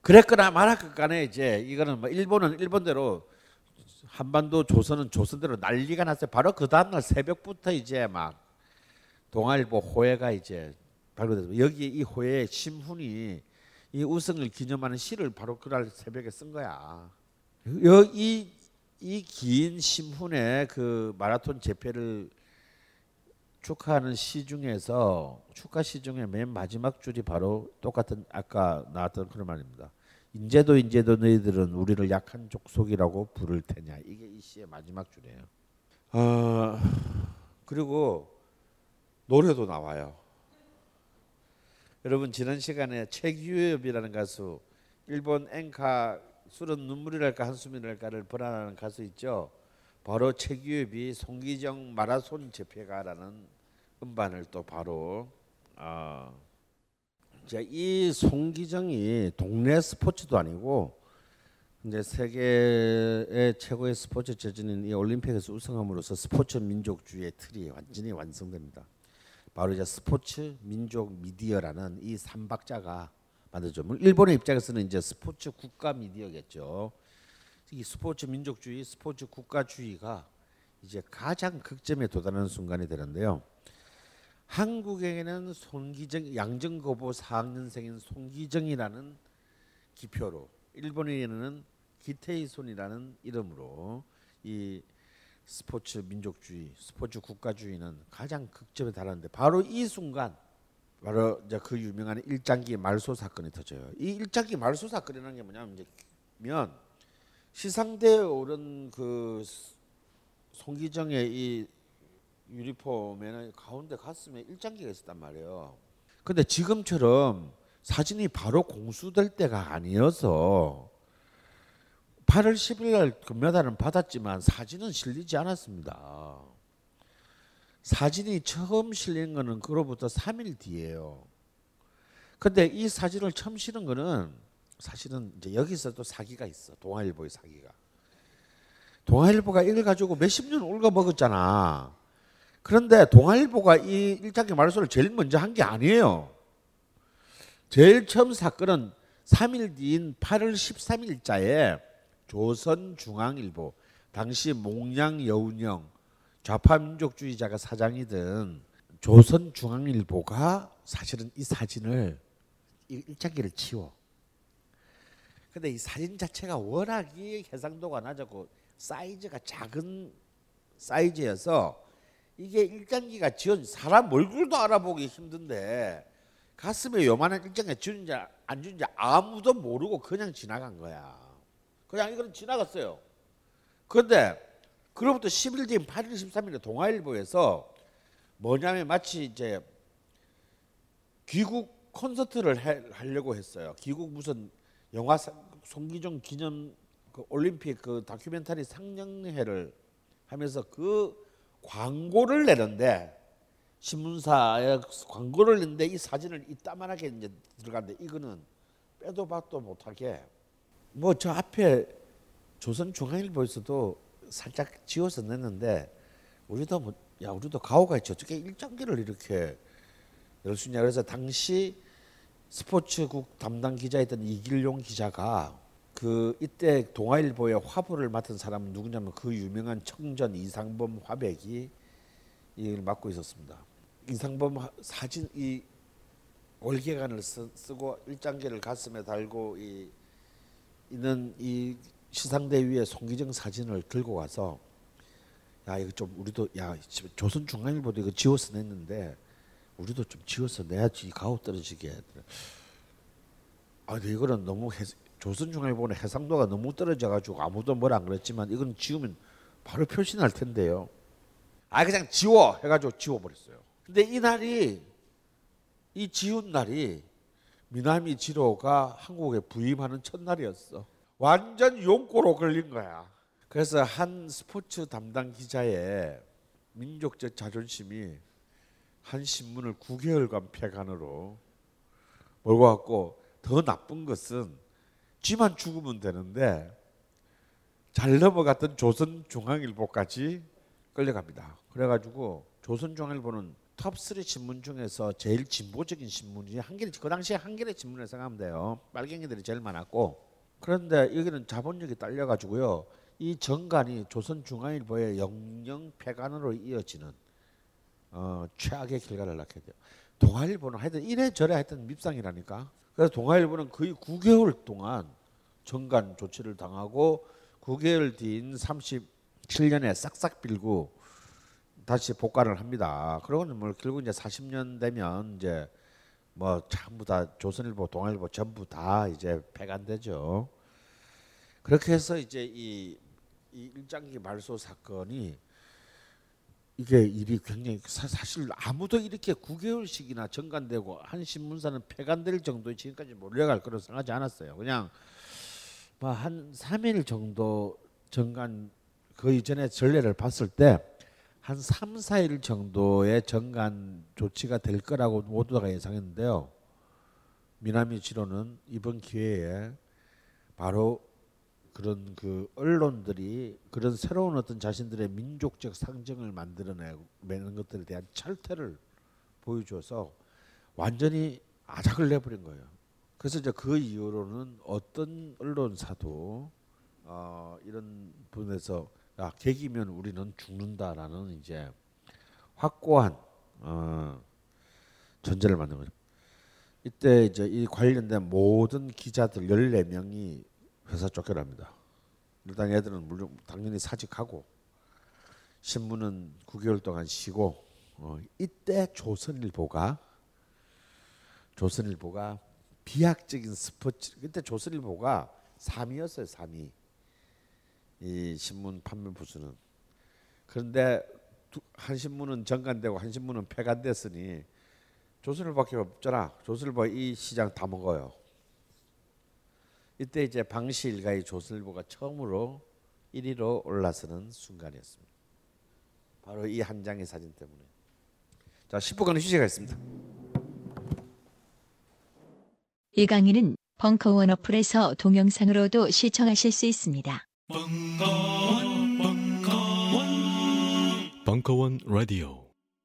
그랬거나 말았거나 이제 이거는 뭐 일본은 일본대로 한반도 조선은 조선대로 난리가 났어요. 바로 그 다음 날 새벽부터 이제 막 동아일보 호해가 이제 발굴돼서 여기 이 호해 신훈이 이 우승을 기념하는 시를 바로 그날 새벽에 쓴 거야. 이이긴 신훈의 그 마라톤 재패를 축하하는 시 중에서 축하 시 중에 맨 마지막 줄이 바로 똑같은 아까 나왔던 그런 말입니다. 인제도 인제도 너희들은 우리를 약한 족속이라고 부를 테냐. 이게 이 시의 마지막 줄이에요. 어, 그리고 노래도 나와요. 여러분 지난 시간에 최규엽이라는 가수 일본 엔카 술은 눈물이랄까 한숨이랄까를 번안하는 가수 있죠. 바로 최규엽이 송기정 마라손 재패가라는 음반을 또 바로 어, 이 송기정이 동네 스포츠도 아니고 이제 세계의 최고의 스포츠 저진인 이 올림픽에서 우승함으로써 스포츠 민족주의의 틀이 완전히 완성됩니다. 바로 이제 스포츠 민족 미디어라는 이 삼박자가 만들죠. 일본의 입장에서는 이제 스포츠 국가 미디어겠죠. 이 스포츠 민족주의, 스포츠 국가주의가 이제 가장 극점에 도달하는 순간이 되는데요. 한국에는 손기정 양정고보 4학년생인 손기정이라는 기표로 일본에는 기테이손이라는 이름으로 이 스포츠 민족주의, 스포츠 국가주의는 가장 극점에 달하는데 바로 이 순간 바로 이제 그 유명한 일장기 말소 사건이 터져요. 이 일장기 말소 사건이라는 게 뭐냐면 시상대에 오른 그 송기정의 이 유니폼에는 가운데 가슴에 일장기가 있었단 말이에요. 근데 지금처럼 사진이 바로 공수될 때가 아니어서 8월 10일 날 금메달은 받았지만 사진은 실리지 않았습니다. 사진이 처음 실린 거는 그로부터 3일 뒤에요. 근데 이 사진을 처음 실은 거는 사실은 이제 여기서 또 사기가 있어. 동아일보의 사기가. 동아일보가 이걸 가지고 몇십 년 올가 먹었잖아. 그런데 동아일보가 이 일장기 말소를 제일 먼저 한 게 아니에요. 제일 처음 사건은 3일 뒤인 8월 13일자에 조선중앙일보 당시 몽양 여운영 좌파 민족주의자가 사장이던 조선중앙일보가 사실은 이 사진을 이 일장기를 치워. 근데 이 사진 자체가 워낙이 해상도가 낮았고 사이즈가 작은 사이즈여서 이게 일장기가 지은 사람 얼굴도 알아보기 힘든데 가슴에 요만한 일장기 지은지 안 지은지 아무도 모르고 그냥 지나간 거야. 그냥 이거는 지나갔어요. 그런데 그로부터 10일 뒤인 8일 13일에 동아일보에서 뭐냐면 마치 이제 귀국 콘서트를 해, 하려고 했어요. 귀국 무슨 영화 송기종 기념 그 올림픽 그 다큐멘터리 상영회를 하면서 그 광고를 내는데 신문사에 광고를 냈는데 이 사진을 이따만하게 이제 들어갔는데 이거는 빼도 박도 못하게 뭐 저 앞에 조선중앙일보에서도 살짝 지워서 냈는데 우리도 뭐, 야 우리도 가오가 있지. 어떻게 일장기를 이렇게 있냐. 그래서 당시 스포츠국 담당 기자였던 이길용 기자가 그 이때 동아일보의 화보를 맡은 사람은 누구냐면 그 유명한 청전 이상범 화백이 이를 맡고 있었습니다. 이상범 사진 이 월계관을 쓰, 고 일장기를 가슴에 달고 이 있는 이 시상대 위에 송기정 사진을 들고 가서 야 이거 좀 우리도 야 조선중앙일보도 이거 지워서 냈는데 우리도 좀 지워서 내야지 가오 떨어지게. 아 근데 이거는 너무 해, 조선중앙일보는 해상도가 너무 떨어져가지고 아무도 뭘안 그랬지만 이건 지우면 바로 표시날 텐데요. 아 그냥 지워 해가지고 지워버렸어요. 근데 이 날이 이 지운 날이 미나미 지로가 한국에 부임하는 첫날이었어. 완전 용꼬로 걸린 거야. 그래서 한 스포츠 담당 기자의 민족적 자존심이 한 신문을 9개월간 폐간으로 몰고 갔고 더 나쁜 것은 쥐만 죽으면 되는데 잘 넘어갔던 조선중앙일보까지 끌려갑니다. 그래가지고 조선중앙일보는 톱3 신문 중에서 제일 진보적인 신문이 한겨레 그 당시에 한겨레 신문을 생각하면 돼요. 빨갱이들이 제일 많았고 그런데 여기는 자본력이 딸려가지고요. 이 정관이 조선중앙일보의 영영 폐간으로 이어지는 어, 최악의 결과를 낳게 돼요. 동아일보는 하여튼 이래저래 하여튼 밉상이라니까. 그래서 동아일보는 거의 9개월 동안 정관 조치를 당하고 9개월 뒤인 37년에 싹싹 빌고 다시 복관을 합니다. 그러고는 뭐 결국 이제 40년 되면 이제 뭐 전부 다 조선일보, 동아일보 전부 다 이제 폐간되죠. 그렇게 해서 이제 이, 이 일장기 말소 사건이 이게 일이 굉장히 사, 실 아무도 이렇게 9개월씩이나 정관되고 한 신문사는 폐간될 정도의 지금까지 몰려갈 거로 생각하지 않았어요. 그냥 뭐한 3일 정도 정관 그 이전에 전례를 봤을 때 한 3, 4일 정도의 정관 조치가 될 거라고 모두가 예상했는데요. 미나미 지로는 이번 기회에 바로 그런 그 언론들이 그런 새로운 어떤 자신들의 민족적 상징을 만들어내는 것들에 대한 철퇴를 보여줘서 완전히 아작을 내버린 거예요. 그래서 이제 그 이후로는 어떤 언론사도 어, 이런 분에서 야 계기면 우리는 죽는다라는 이제 확고한 어, 전제를 만든 거죠. 이때 이제 이 관련된 모든 기자들 14명이 회사 쫓겨납니다. 일단 애들은 물론 당연히 사직하고 신문은 9개월 동안 쉬고 어, 이때 조선일보가 조선일보가 비약적인 스포츠 그때 조선일보가 3위였어요 3위 이 신문 판매 부수는 그런데 한 신문은 정관되고 한 신문은 폐간됐으니 조선일보밖에 없잖아. 조선일보 이 시장 다 먹어요. 이때 이제 방시 일가의 조선일보가 처음으로 1위로 올라서는 순간이었습니다. 바로 이 한 장의 사진 때문에. 자, 10분간 휴식가 있습니다. 이 강의는 벙커원 어플에서 동영상으로도 시청하실 수 있습니다. 벙커원 라디오